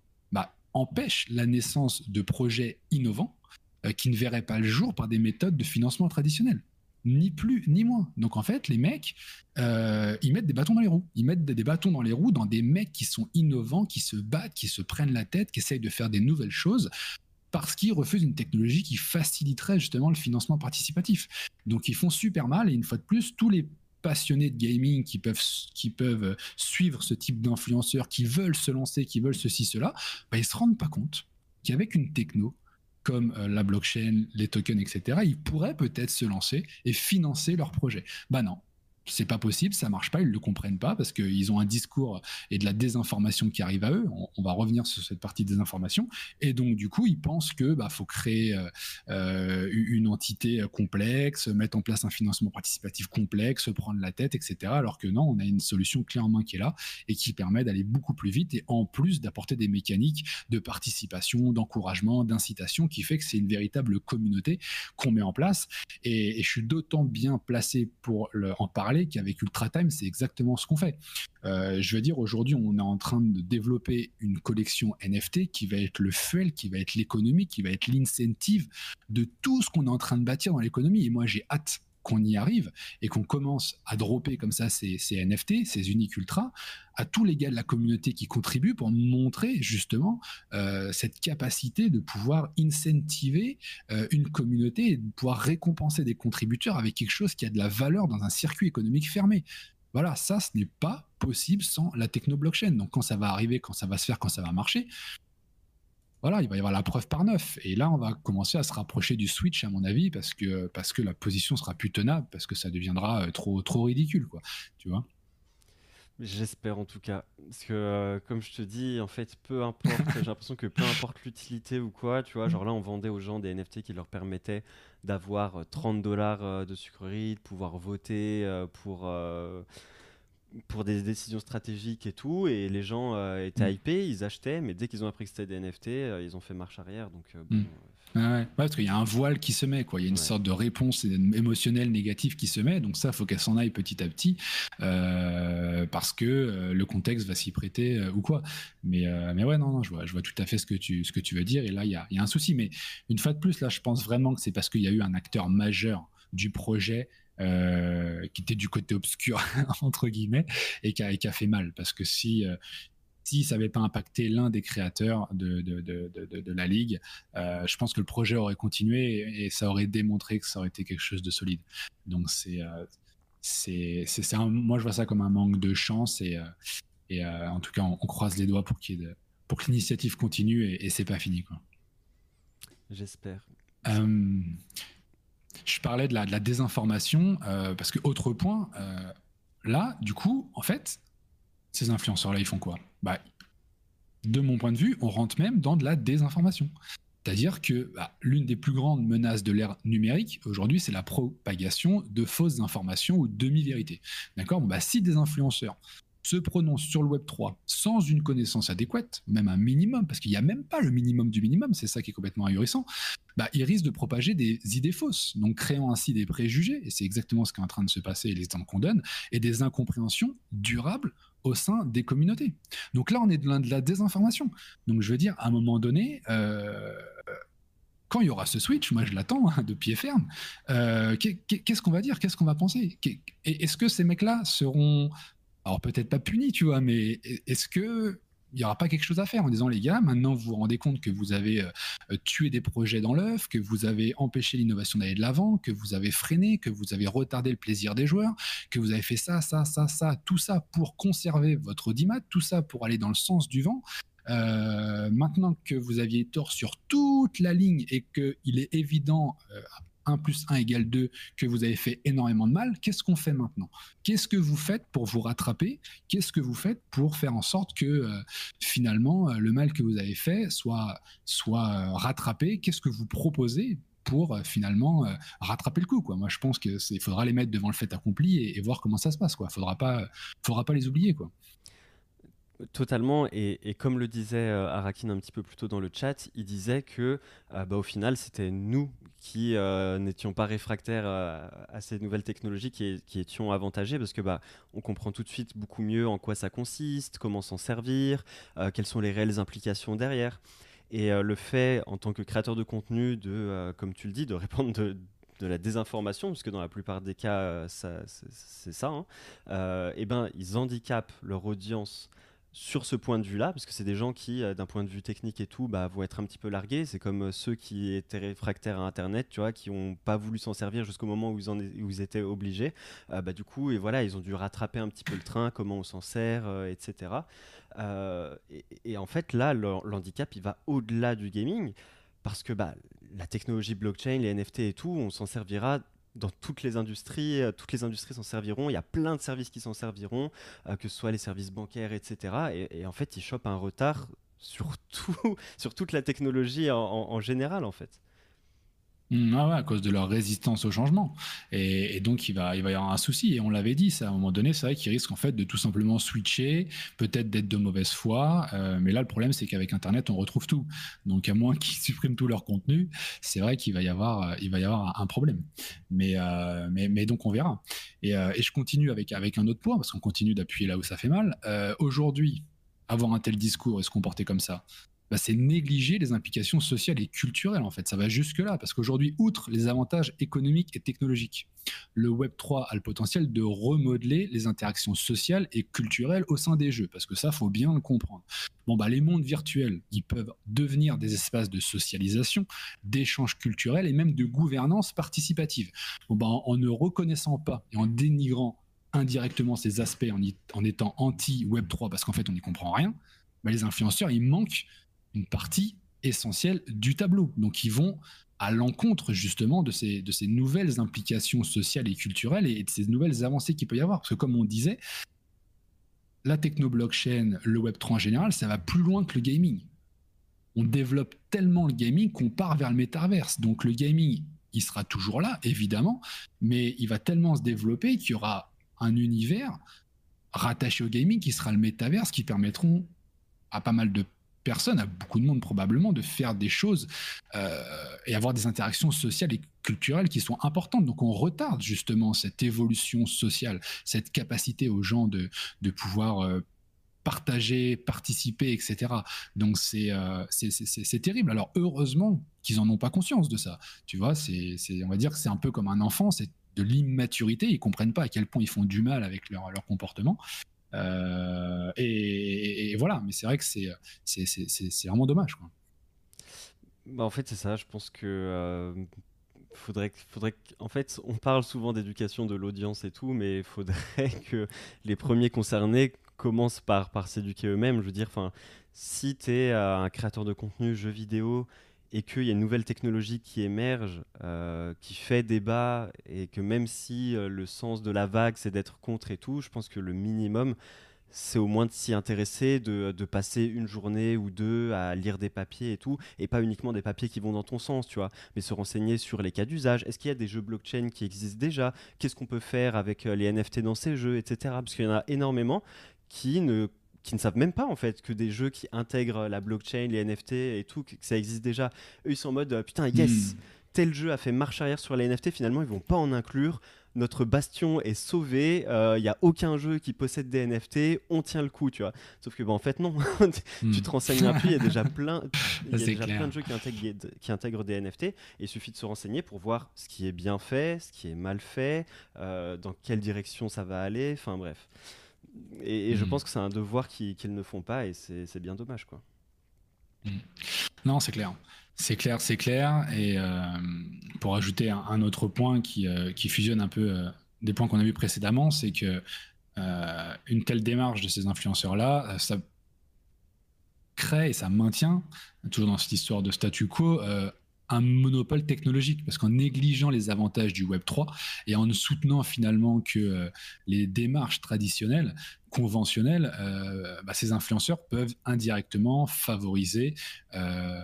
empêche la naissance de projets innovants euh, qui ne verraient pas le jour par des méthodes de financement traditionnelles. Ni plus ni moins. Donc en fait, les mecs, euh, ils mettent des bâtons dans les roues. Ils mettent des, bâtons dans les roues dans des mecs qui sont innovants, qui se battent, qui se prennent la tête, qui essayent de faire des nouvelles choses parce qu'ils refusent une technologie qui faciliterait justement le financement participatif. Donc ils font super mal et une fois de plus, tous les passionnés de gaming qui peuvent, qui peuvent suivre ce type d'influenceurs, qui veulent se lancer, qui veulent ceci, cela, bah, ils se rendent pas compte qu'avec une techno comme euh, la blockchain, les tokens, etc., ils pourraient peut-être se lancer et financer leur projet. Bah non, c'est pas possible, ça marche pas, ils le comprennent pas parce qu'ils ont un discours et de la désinformation qui arrive à eux. On, va revenir sur cette partie désinformation et donc du coup ils pensent que bah faut créer euh, euh, une entité complexe, mettre en place un financement participatif complexe, prendre la tête, etc. Alors que non, on a une solution clé en main qui est là et qui permet d'aller beaucoup plus vite et en plus d'apporter des mécaniques de participation, d'encouragement, d'incitation qui fait que c'est une véritable communauté qu'on met en place et, et je suis d'autant bien placé pour le, en parler qu'avec Ultra Time, c'est exactement ce qu'on fait. Euh, je veux dire, aujourd'hui, on est en train de développer une collection NFT qui va être le fuel, qui va être l'économie, qui va être l'incentive de tout ce qu'on est en train de bâtir dans l'économie. Et moi, j'ai hâte qu'on y arrive et qu'on commence à dropper comme ça ces, NFT, ces uniques ultra, à tous les gars de la communauté qui contribuent pour montrer justement euh, cette capacité de pouvoir incentiver euh, une communauté et de pouvoir récompenser des contributeurs avec quelque chose qui a de la valeur dans un circuit économique fermé. Voilà, ça, ce n'est pas possible sans la techno blockchain. Donc, quand ça va arriver, quand ça va se faire, quand ça va marcher, voilà, il va y avoir la preuve par neuf. Et là, on va commencer à se rapprocher du switch, à mon avis, parce que, parce que la position sera plus tenable, parce que ça deviendra euh, trop, trop ridicule, quoi. Tu vois? J'espère en tout cas. Parce que, euh, comme je te dis, en fait, peu importe, j'ai l'impression que peu importe l'utilité ou quoi, tu vois, genre là, on vendait aux gens des NFT qui leur permettaient d'avoir 30 euh, dollars de sucrerie, de pouvoir voter pour pour des décisions stratégiques et tout, et les gens euh, étaient mm. hypés, ils achetaient, mais dès qu'ils ont appris que c'était des NFT, euh, ils ont fait marche arrière. Donc, euh, mm. ouais, parce qu'il y a un voile qui se met, quoi. Il y a une sorte de réponse émotionnelle négative qui se met, donc ça, faut qu'elle s'en aille petit à petit, parce que le contexte va s'y prêter ou quoi. Mais, mais ouais, non, non, je vois, je vois tout à fait ce que tu, ce que tu veux dire, et là, il y a, y a un souci. Mais une fois de plus, là, je pense vraiment que c'est parce qu'il y a eu un acteur majeur du projet euh, qui était du côté obscur entre guillemets et qui a, qui a fait mal parce que si euh, si ça n'avait pas impacté l'un des créateurs de, de, de, de la ligue, euh, je pense que le projet aurait continué et, ça aurait démontré que ça aurait été quelque chose de solide. Donc c'est c'est c'est moi je vois ça comme un manque de chance et et en tout cas on, croise les doigts pour qu'il pour que l'initiative continue et, et c'est pas fini quoi. J'espère. Je parlais de la, désinformation, euh, parce que autre point, euh, là, du coup, en fait, ces influenceurs-là, ils font quoi? Bah, De mon point de vue, on rentre même dans de la désinformation. C'est-à-dire que bah, l'une des plus grandes menaces de l'ère numérique aujourd'hui, c'est la propagation de fausses informations ou demi-vérités. D'accord? Bah, Si des influenceurs se prononce sur le Web 3 sans une connaissance adéquate, même un minimum, parce qu'il n'y a même pas le minimum du minimum, c'est ça qui est complètement ahurissant, bah, il risque de propager des idées fausses, donc créant ainsi des préjugés, et c'est exactement ce qui est en train de se passer et les temps qu'on donne, et des incompréhensions durables au sein des communautés. Donc là, on est de la désinformation. Donc je veux dire, à un moment donné, euh, quand il y aura ce switch, moi je l'attends hein, de pied ferme, euh, qu'est-ce qu'on va dire Qu'est-ce qu'on va penser Est-ce que ces mecs-là seront, alors peut-être pas punis, tu vois, mais est-ce que il n'y aura pas quelque chose à faire en disant les gars, maintenant vous vous rendez compte que vous avez euh, tué des projets dans l'œuf, que vous avez empêché l'innovation d'aller de l'avant, que vous avez freiné, que vous avez retardé le plaisir des joueurs, que vous avez fait ça, ça, ça, ça, tout ça pour conserver votre audimat, tout ça pour aller dans le sens du vent. Euh, maintenant que vous aviez tort sur toute la ligne et qu'il est évident, 1 euh, plus 1 égale 2, que vous avez fait énormément de mal, qu'est-ce qu'on fait maintenant? Qu'est-ce que vous faites pour vous rattraper? Qu'est-ce que vous faites pour faire en sorte que euh, finalement le mal que vous avez fait soit, soit rattrapé? Qu'est-ce que vous proposez pour finalement rattraper le coup. Moi, je pense qu'il faudra les mettre devant le fait accompli et, voir comment ça se passe. Il ne faudra pas, faudra pas les oublier. Totalement, et, comme le disait euh, Arakin un petit peu plus tôt dans le chat, il disait que euh, bah, au final c'était nous qui euh, n'étions pas réfractaires à ces nouvelles technologies qui, étions avantagés parce que bah, on comprend tout de suite beaucoup mieux en quoi ça consiste, comment s'en servir, quelles sont les réelles implications derrière. Et le fait en tant que créateur de contenu de, comme tu le dis, de répondre de, la désinformation, parce que dans la plupart des cas, c'est ça, hein, et eh ben, ils handicapent leur audience sur ce point de vue-là, parce que c'est des gens qui, euh, d'un point de vue technique et tout, bah, vont être un petit peu largués. C'est comme euh, ceux qui étaient réfractaires à Internet, tu vois, qui n'ont pas voulu s'en servir jusqu'au moment où ils, étaient obligés. Euh, bah, du coup, et voilà, ils ont dû rattraper un petit peu le train, comment on s'en sert, etc. Et, en fait, là, l'handicap, il va au-delà du gaming, parce que bah, la technologie blockchain, les NFT et tout, on s'en servira dans toutes les industries, euh, toutes les industries s'en serviront. Il y a plein de services qui s'en serviront, euh, que ce soit les services bancaires, etc. Et, en fait, ils chopent un retard sur tout, sur toute la technologie en général, en fait. Mmh, ah à cause de leur résistance au changement. Et, donc, il va, y avoir un souci. Et on l'avait dit, ça, à un moment donné, c'est vrai qu'ils risquent en fait de tout simplement switcher, peut-être d'être de mauvaise foi. Euh, mais là, le problème, c'est qu'avec Internet, on retrouve tout. Donc, à moins qu'ils suppriment tout leur contenu, c'est vrai qu'il va y avoir, euh, un problème. Mais, euh, mais, donc, on verra. Et, je continue avec un autre point, parce qu'on continue d'appuyer là où ça fait mal. Aujourd'hui, avoir un tel discours et se comporter comme ça, bah, c'est négliger les implications sociales et culturelles en fait. Ça va jusque-là, parce qu'aujourd'hui, outre les avantages économiques et technologiques, le Web 3 a le potentiel de remodeler les interactions sociales et culturelles au sein des jeux, parce que ça, faut bien le comprendre. Bon, bah, les mondes virtuels, ils peuvent devenir des espaces de socialisation, d'échange culturel et même de gouvernance participative. Bon, bah, en, ne reconnaissant pas et en dénigrant indirectement ces aspects, en, en étant anti-Web 3, parce qu'en fait, on n'y comprend rien, bah, les influenceurs, ils manquent une partie essentielle du tableau. Donc ils vont à l'encontre justement de ces, de ces nouvelles implications sociales et culturelles et de ces nouvelles avancées qu'il peut y avoir. Parce que comme on disait, la techno-blockchain, le Web3 en général, ça va plus loin que le gaming. On développe tellement le gaming qu'on part vers le métaverse. Donc le gaming, il sera toujours là, évidemment, mais il va tellement se développer qu'il y aura un univers rattaché au gaming qui sera le métaverse qui permettront à pas mal de personne, à beaucoup de monde probablement, de faire des choses euh, et avoir des interactions sociales et culturelles qui sont importantes. Donc on retarde justement cette évolution sociale, cette capacité aux gens de, de pouvoir euh, partager, participer, etc. Donc euh, c'est c'est terrible. Alors heureusement qu'ils en ont pas conscience de ça. Tu vois, c'est on va dire que c'est un peu comme un enfant, c'est de l'immaturité. Ils comprennent pas à quel point ils font du mal avec leur, leur comportement. Euh, et, voilà, mais c'est vrai que c'est, c'est, vraiment dommage. Bah en fait, c'est ça. Je pense que euh, faudrait, faudrait en fait, on parle souvent d'éducation de l'audience et tout, mais il faudrait que les premiers concernés commencent par, par s'éduquer eux-mêmes. Je veux dire, si tu es euh, un créateur de contenu jeux vidéo et qu'il y a une nouvelle technologie qui émerge, euh, qui fait débat, et que même si euh, le sens de la vague, c'est d'être contre et tout, je pense que le minimum, c'est au moins de s'y intéresser, de, de, passer une journée ou deux à lire des papiers et tout, et pas uniquement des papiers qui vont dans ton sens, tu vois, mais se renseigner sur les cas d'usage. Est-ce qu'il y a des jeux blockchain qui existent déjà? Qu'est-ce qu'on peut faire avec euh, les NFT dans ces jeux, etc. Parce qu'il y en a énormément qui ne qui ne savent même pas en fait que des jeux qui intègrent la blockchain, les NFT et tout, que ça existe déjà. Eux, ils sont en mode euh, putain, yes, hmm. tel jeu a fait marche arrière sur les NFT, finalement, ils vont pas en inclure. Notre bastion est sauvé, il euh, n'y a aucun jeu qui possède des NFT, on tient le coup, tu vois. Sauf que, bah, en fait, non. tu hmm. te renseignes un peu, il y a déjà plein, y a déjà plein de jeux qui intègrent, qui intègrent, des NFT. Et il suffit de se renseigner pour voir ce qui est bien fait, ce qui est mal fait, euh, dans quelle direction ça va aller, enfin bref. Et, je hmm. pense que c'est un devoir qu'ils ne font pas et c'est bien dommage. quoi. Hmm. Non, c'est clair. C'est clair, c'est clair. Et euh, pour ajouter un, autre point qui, euh, qui, fusionne un peu euh, des points qu'on a vus précédemment, c'est que une telle démarche de ces influenceurs-là, ça crée et ça maintient, toujours dans cette histoire de statu quo, un monopole technologique, parce qu'en négligeant les avantages du Web 3 et en ne soutenant finalement que euh, les démarches traditionnelles, conventionnelles, euh, bah, ces influenceurs peuvent indirectement favoriser euh,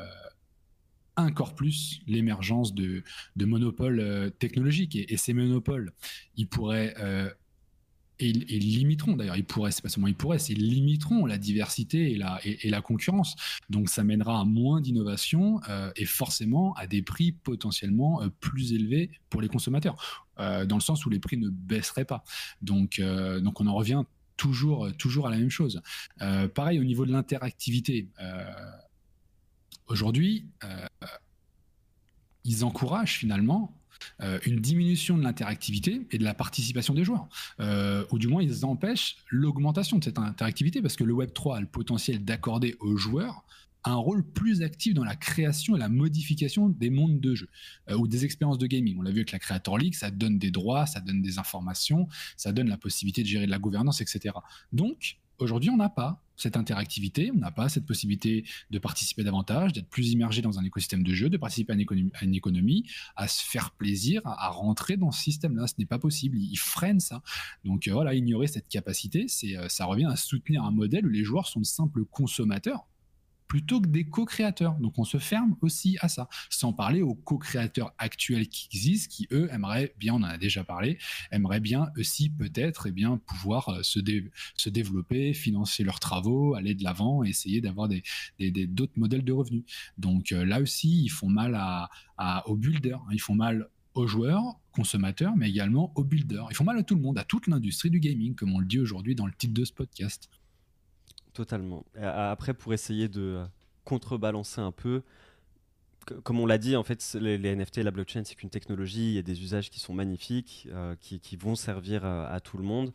encore plus l'émergence de, monopoles technologiques. Et, et, ces monopoles, ils pourraient et, limiteront d'ailleurs, ils pourraient, c'est pas seulement ils pourraient, c'est limiteront la diversité et la, et, la concurrence. Donc ça mènera à moins d'innovation euh, et forcément à des prix potentiellement euh, plus élevés pour les consommateurs, euh, dans le sens où les prix ne baisseraient pas. Donc, donc on en revient toujours, toujours à la même chose. pareil au niveau de l'interactivité. Aujourd'hui, ils encouragent finalement euh, une diminution de l'interactivité et de la participation des joueurs. Euh, ou du moins, ils empêchent l'augmentation de cette interactivité parce que le Web3 a le potentiel d'accorder aux joueurs un rôle plus actif dans la création et la modification des mondes de jeu euh, ou des expériences de gaming. On l'a vu avec la Creator League, ça donne des droits, ça donne des informations, ça donne la possibilité de gérer de la gouvernance, etc. Donc, Aujourd'hui, on n'a pas cette interactivité, on n'a pas cette possibilité de participer davantage, d'être plus immergé dans un écosystème de jeu, de participer à une économie, à, se faire plaisir, à, rentrer dans ce système-là. Ce n'est pas possible, ils freinent ça. Donc euh, voilà, ignorer cette capacité, c'est, euh, ça revient à soutenir un modèle où les joueurs sont de simples consommateurs plutôt que des co-créateurs. Donc on se ferme aussi à ça, sans parler aux co-créateurs actuels qui existent, qui eux aimeraient bien, on en a déjà parlé, aimeraient bien aussi peut-être eh pouvoir euh, se, développer, financer leurs travaux, aller de l'avant, essayer d'avoir des, d'autres modèles de revenus. Donc euh, là aussi, ils font mal aux builders, hein. ils font mal aux joueurs, consommateurs, mais également aux builders. Ils font mal à tout le monde, à toute l'industrie du gaming, comme on le dit aujourd'hui dans le titre de ce podcast. Totalement. Après, pour essayer de euh, contrebalancer un peu, comme on l'a dit, en fait, les, NFT la blockchain, c'est qu'une technologie, il y a des usages qui sont magnifiques, euh, qui, vont servir euh, à, tout le monde,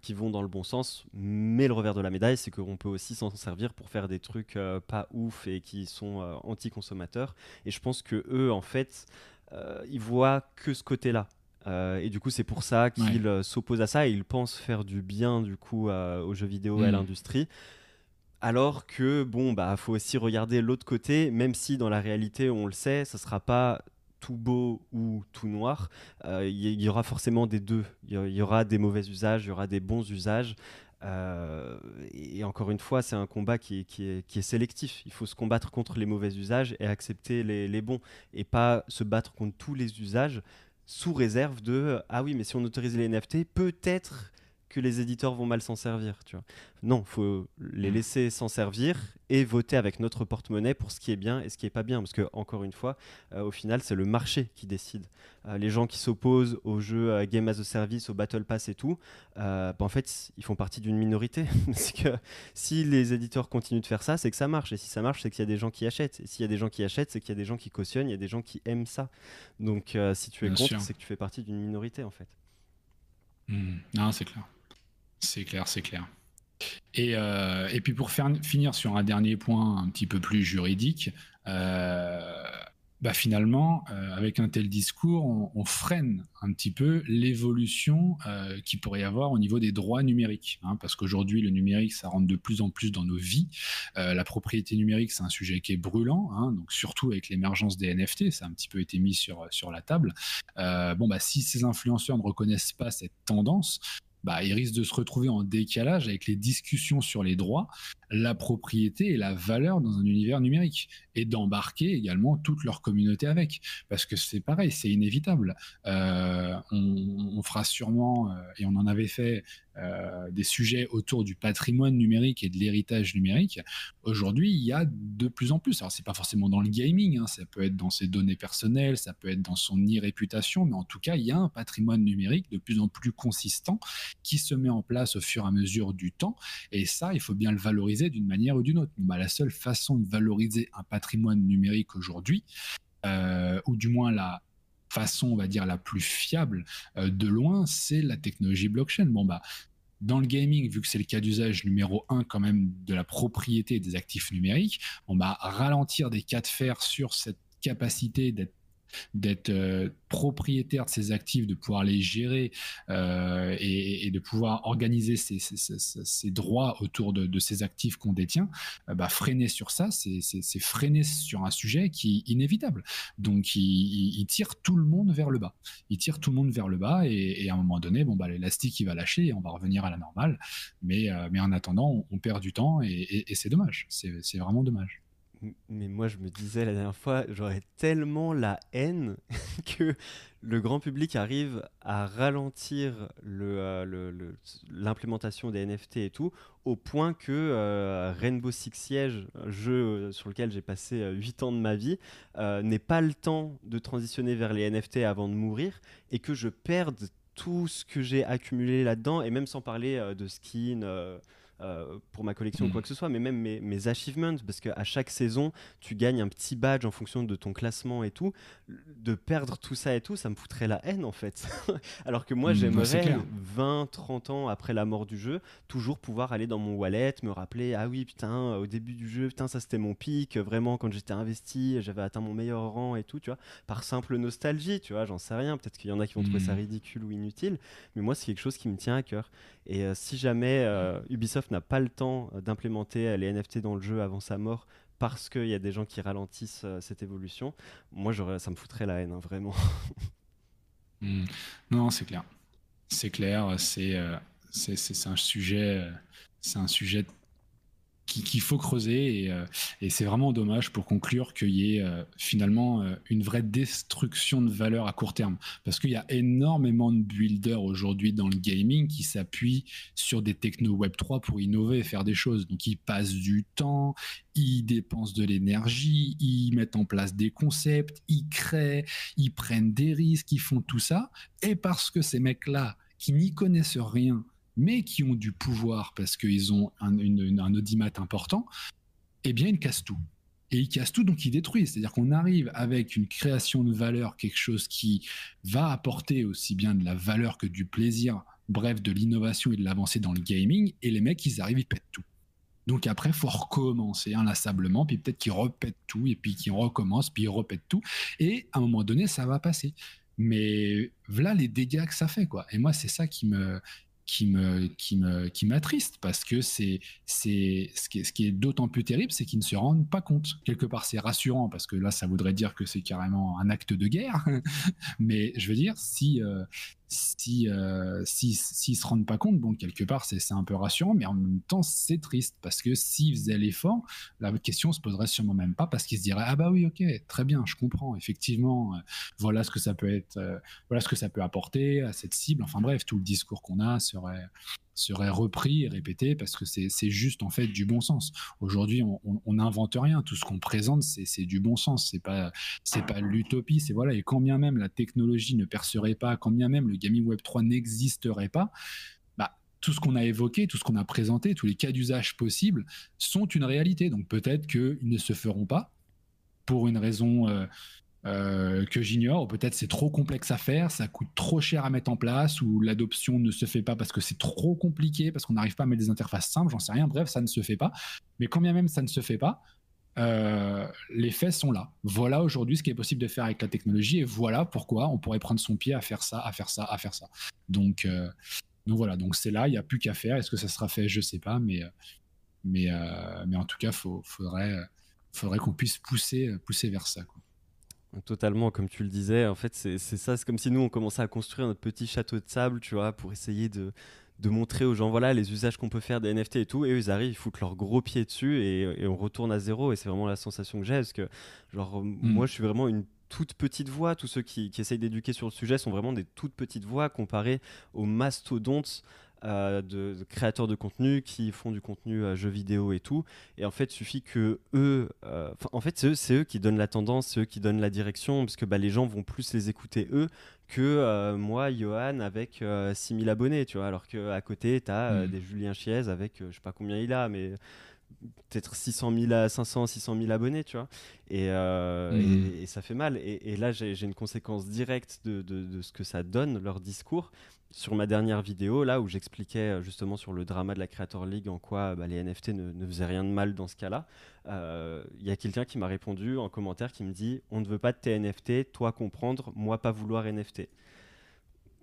qui vont dans le bon sens. Mais le revers de la médaille, c'est qu'on peut aussi s'en servir pour faire des trucs pas ouf et qui sont anti-consommateurs. Et je pense que eux, en fait, ils voient que ce côté-là. Euh, et du coup, c'est pour ça qu'il euh, s'oppose à ça et il pense faire du bien du coup aux jeux vidéo et à hmm. l'industrie. Alors que bon, bah, faut aussi regarder l'autre côté, même si dans la réalité, on le sait, ça sera pas tout beau ou tout noir. Euh, il y, aura forcément des deux. Il y, aura des mauvais usages, il y aura des bons usages. et encore une fois, c'est un combat qui est, qui, est, qui est, sélectif. Il faut se combattre contre les mauvais usages et accepter les, les, bons, et pas se battre contre tous les usages sous réserve de ah oui mais si on autorise les NFT peut-être que les éditeurs vont mal s'en servir tu vois. Non faut les mm. laisser s'en servir et voter avec notre porte-monnaie pour ce qui est bien et ce qui est pas bien. Parce que encore une fois euh, au final c'est le marché qui décide. Euh, les gens qui s'opposent aux jeux euh, game as a service au battle pass et tout bah, en fait ils font partie d'une minorité. Parce que si les éditeurs continuent de faire ça c'est que ça marche. Et si ça marche c'est qu'il y a des gens qui achètent. Et s'il y a des gens qui achètent c'est qu'il y a des gens qui cautionnent il y a des gens qui aiment ça. Donc si tu es contre c'est que tu fais partie d'une minorité en fait. Mm. non c'est clair c'est clair c'est clair euh, et, puis pour finir sur un dernier point un petit peu plus juridique, euh, bah finalement, euh, avec un tel discours, on, freine un petit peu l'évolution qui pourrait y avoir au niveau des droits numériques. Hein, parce qu'aujourd'hui, le numérique, ça rentre de plus en plus dans nos vies. la propriété numérique, c'est un sujet qui est brûlant, hein, donc surtout avec l'émergence des NFT, ça a un petit peu été mis sur, sur la table. bon, bah, si ces influenceurs ne reconnaissent pas cette tendance, bah, ils risquent de se retrouver en décalage avec les discussions sur les droits la propriété et la valeur dans un univers numérique et d'embarquer également toute leur communauté avec. Parce que c'est pareil, c'est inévitable. Euh, on, fera sûrement, euh, et on en avait fait euh, des sujets autour du patrimoine numérique et de l'héritage numérique. Aujourd'hui, il y a de plus en plus. Alors, c'est pas forcément dans le gaming, hein, ça peut être dans ses données personnelles, ça peut être dans son e-réputation, mais en tout cas, il y a un patrimoine numérique de plus en plus consistant qui se met en place au fur et à mesure du temps. Et ça, il faut bien le valoriser d'une manière ou d'une autre. Bah, la seule façon de valoriser un patrimoine numérique aujourd'hui, euh, ou du moins la façon, on va dire, la plus fiable euh, de loin, c'est la technologie blockchain. Bon, bah, dans le gaming, vu que c'est le cas d'usage numéro un quand même de la propriété des actifs numériques, on va ralentir des cas de fer sur cette capacité d'être d'être euh, propriétaire de ses actifs, de pouvoir les gérer euh, et, de pouvoir organiser ses, droits autour de, ces actifs qu'on détient, euh, bah, freiner sur ça, c'est freiner sur un sujet qui est inévitable. Donc, il, tire tout le monde vers le bas. Il tire tout le monde vers le bas et, à un moment donné, bon, bah, l'élastique, il va lâcher et on va revenir à la normale. Mais, en attendant, on perd du temps et c'est dommage. C'est vraiment dommage mais moi je me disais la dernière fois, j'aurais tellement la haine que le grand public arrive à ralentir euh, l'implémentation des NFT et tout, au point que euh, Rainbow Six Siege, jeu sur lequel j'ai passé 8 euh, ans de ma vie, n'ait pas le temps de transitionner vers les NFT avant de mourir et que je perde tout ce que j'ai accumulé là-dedans, et même sans parler de skins euh, pour ma collection ou quoi hmm. que ce soit, mais même mes, mes achievements, parce qu'à chaque saison, tu gagnes un petit badge en fonction de ton classement et tout. De perdre tout ça et tout, ça me foutrait la haine en fait. Alors que moi, hmm, j'aimerais 20, 30 ans après la mort du jeu, toujours pouvoir aller dans mon wallet, me rappeler Ah oui, putain, au début du jeu, putain, ça c'était mon pic, vraiment, quand j'étais investi, j'avais atteint mon meilleur rang et tout, tu vois, par simple nostalgie, tu vois, j'en sais rien. Peut-être qu'il y en a qui vont trouver ça hmm. ridicule ou inutile, mais moi, c'est quelque chose qui me tient à cœur. Et euh, si jamais euh, Ubisoft n'a pas le temps euh, d'implémenter les NFT dans le jeu avant sa mort parce qu'il y a des gens qui ralentissent cette évolution, moi ça me foutrait la haine, hein, vraiment. Hmm. Non, c'est clair. C'est clair, c'est c'est un sujet, c'est un sujet qu'il faut creuser euh, et, c'est vraiment dommage pour conclure qu'il y ait euh, finalement euh, une vraie destruction de valeur à court terme. Parce qu'il y a énormément de builders aujourd'hui dans le gaming qui s'appuient sur des techno web 3 pour innover et faire des choses. Donc ils passent du temps ils dépensent de l'énergie ils mettent en place des concepts ils créent ils prennent des risques ils font tout ça. Et parce que ces mecs là qui n'y connaissent rien mais qui ont du pouvoir parce qu'ils ont un, audimat important, eh bien, ils cassent tout. Et ils cassent tout, donc ils détruisent. C'est-à-dire qu'on arrive avec une création de valeur, quelque chose qui va apporter aussi bien de la valeur que du plaisir, bref, de l'innovation et de l'avancée dans le gaming, et les mecs, ils arrivent, ils pètent tout. Donc après, il faut recommencer inlassablement, puis peut-être qu'ils repètent tout, et puis qu'ils recommencent, puis ils repètent tout. Et à un moment donné, ça va passer. Mais voilà les dégâts que ça fait, quoi. Et moi, c'est ça qui me, qui me qui me qui m'attriste parce que c'est c'est ce qui est, ce qui est d'autant plus terrible c'est qu'ils ne se rendent pas compte. Quelque part c'est rassurant parce que là ça voudrait dire que c'est carrément un acte de guerre. Mais je veux dire si euh, si euh, s'ils se rendent pas compte, bon quelque part c'est un peu rassurant, mais en même temps c'est triste parce que s'ils faisaient l'effort, la question se poserait sûrement même pas parce qu'ils se diraient ah bah oui ok très bien je comprends effectivement euh, voilà ce que ça peut être euh, voilà ce que ça peut apporter à cette cible. Enfin bref tout le discours qu'on a serait serait repris et répété parce que c'est juste en fait du bon sens. Aujourd'hui, on n'invente rien. Tout ce qu'on présente, c'est du bon sens. C'est pas c'est pas l'utopie. C'est voilà. Et quand bien même la technologie ne percerait pas, quand bien même le gaming Web 3 n'existerait pas, bah tout ce qu'on a évoqué, tout ce qu'on a présenté, tous les cas d'usage possibles sont une réalité. Donc peut-être qu'ils ne se feront pas pour une raison euh, euh, que j'ignore, ou peut-être c'est trop complexe à faire, ça coûte trop cher à mettre en place, ou l'adoption ne se fait pas parce que c'est trop compliqué, parce qu'on n'arrive pas à mettre des interfaces simples, j'en sais rien, bref, ça ne se fait pas. Mais quand bien même ça ne se fait pas, euh, les faits sont là. Voilà aujourd'hui ce qui est possible de faire avec la technologie, et voilà pourquoi on pourrait prendre son pied à faire ça, à faire ça, à faire ça. Donc, euh, donc voilà, donc c'est là, il n'y a plus qu'à faire. Est-ce que ça sera fait? Je sais pas, mais, mais, mais en tout cas, il faudrait, faudrait qu'on puisse pousser, pousser vers ça. Totalement, comme tu le disais, en fait, c'est ça. C'est comme si nous, on commençait à construire notre petit château de sable, tu vois, pour essayer de, de montrer aux gens voilà les usages qu'on peut faire des NFT et tout et eux ils arrivent ils foutent leur gros pied dessus et, on retourne à zéro et c'est vraiment la sensation que j'ai parce que genre mm. moi je suis vraiment une toute petite voix tous ceux qui, qui essayent d'éduquer sur le sujet sont vraiment des toutes petites voix comparées aux mastodontes euh, de, créateurs de contenu qui font du contenu à jeux vidéo et tout. Et en fait, il suffit que eux, euh, en fait, c'est eux, qui donnent la tendance, c'est eux qui donnent la direction, parce que bah, les gens vont plus les écouter eux que euh, moi, Johan, avec 6000 abonnés, tu vois. Alors qu'à côté, tu as hmm. des Julien Chiez avec, je sais pas combien il a, mais peut-être 600 000 à 500, 600 000 abonnés, tu vois. Et, hmm. et, ça fait mal. Et, là, j'ai une conséquence directe de, de, de, ce que ça donne, leur discours sur ma dernière vidéo, là où j'expliquais euh, justement sur le drama de la Creator League, en quoi bah, les NFT ne, faisaient rien de mal dans ce cas-là, il euh, y a quelqu'un qui m'a répondu en commentaire qui me dit On ne veut pas de tes NFT, toi comprendre, moi pas vouloir NFT.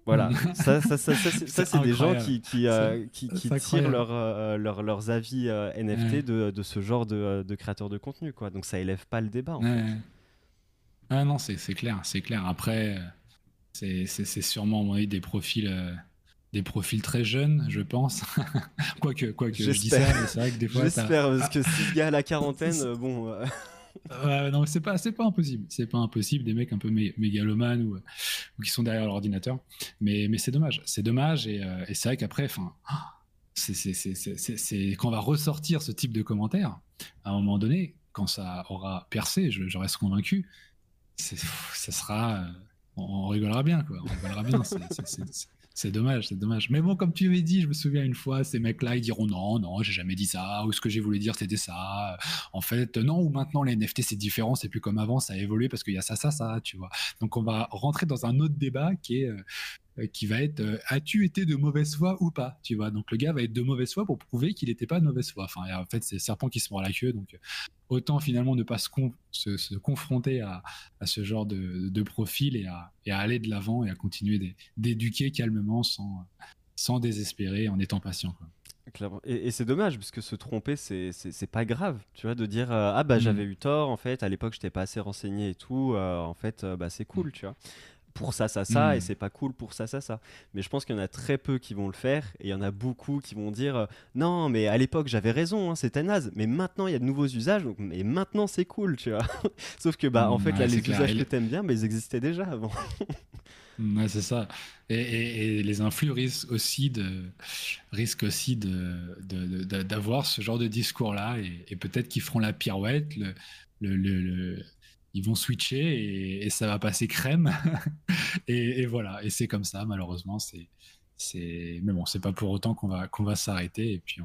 Voilà, ça, ça, ça, ça c'est des gens qui, qui, euh, qui, tirent leur, leurs avis NFT de, de, ce genre de, de créateurs de contenu. Quoi. Donc ça élève pas le débat. En fait. Ah non, c'est clair, c'est clair. Après, c'est sûrement des profils, euh, des profils très jeunes, je pense. quoique, quoique je dis ça, mais c'est vrai que des fois. J'espère, parce que si le gars à la quarantaine, euh, bon. Euh. non, c'est pas, c'est pas impossible. C'est pas impossible. Des mecs un peu mégalomanes ou, qui sont derrière l'ordinateur. Mais, mais c'est dommage. C'est dommage. Et, c'est vrai qu'après, enfin, c'est quand on va ressortir ce type de commentaires, à un moment donné, quand ça aura percé, je, je reste convaincu, ça sera on, rigolera bien, quoi. On rigolera bien. C'est dommage, c'est dommage. Mais bon, comme tu avais dit, je me souviens une fois, ces mecs-là, ils diront non, non, j'ai jamais dit ça, ou ce que j'ai voulu dire, c'était ça. En fait, non, ou maintenant les NFT, c'est différent, c'est plus comme avant, ça a évolué parce qu'il y a ça, ça, ça, tu vois. Donc on va rentrer dans un autre débat qui est euh, qui va être euh, as-tu été de mauvaise foi ou pas tu vois? Donc le gars va être de mauvaise foi pour prouver qu'il n'était pas de mauvaise foi enfin en fait c'est le serpent qui se mord la queue donc euh, autant finalement ne pas se, se, confronter à, à, ce genre de, de profil et à, et à, aller de l'avant et à continuer d'éduquer calmement sans, sans désespérer en étant patient quoi. Et, c'est dommage parce que se tromper, c'est pas grave, tu vois, de dire ah bah mmh. j'avais eu tort en fait, à l'époque j'étais pas assez renseigné et tout, en fait bah c'est cool, mmh. tu vois pour ça, ça, ça, et hmm. c'est pas cool pour ça, ça, ça. Mais je pense qu'il y en a très peu qui vont le faire, et il y en a beaucoup qui vont dire euh, non, mais à l'époque j'avais raison, hein, c'était naze, mais maintenant il y a de nouveaux usages, donc, et maintenant c'est cool, tu vois. Sauf que, bah, en fait, là, les usages que t'aimes bien, mais ils existaient déjà avant. ouais, c'est ça. Et, les influx risquent aussi de risquent aussi de d'avoir ce genre de discours là et, peut-être qu'ils feront la pirouette le, le, le, ils vont switcher et, ça va passer crème. et, voilà, et c'est comme ça, malheureusement. C'est, c'est... Mais bon, c'est pas pour autant qu'on va, qu'on va s'arrêter et puis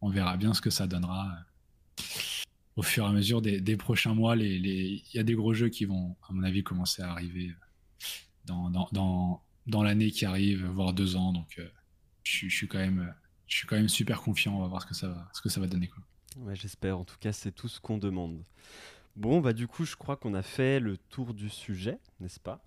on, verra bien ce que ça donnera euh, au fur et à mesure des, prochains mois. Il les, y a des gros jeux qui vont, à mon avis, commencer à arriver euh, dans, dans, dans, dans l'année qui arrive, voire deux ans. Donc, euh, je, suis quand même, je suis quand même super confiant. On va voir ce que ça va, ce que ça va donner. J'espère. En tout cas, c'est tout ce qu'on demande. Bon, bah du coup, je crois qu'on a fait le tour du sujet, n'est-ce pas?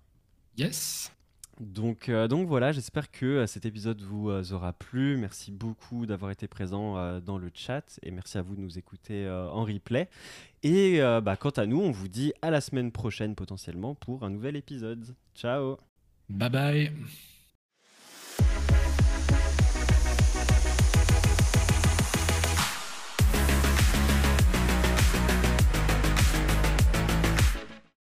Yes. Donc, euh, donc voilà, j'espère que euh, cet épisode vous euh, aura plu. Merci beaucoup d'avoir été présent dans le chat et merci à vous de nous écouter en replay. Et bah, quant à nous, on vous dit à la semaine prochaine potentiellement pour un nouvel épisode. Ciao Bye bye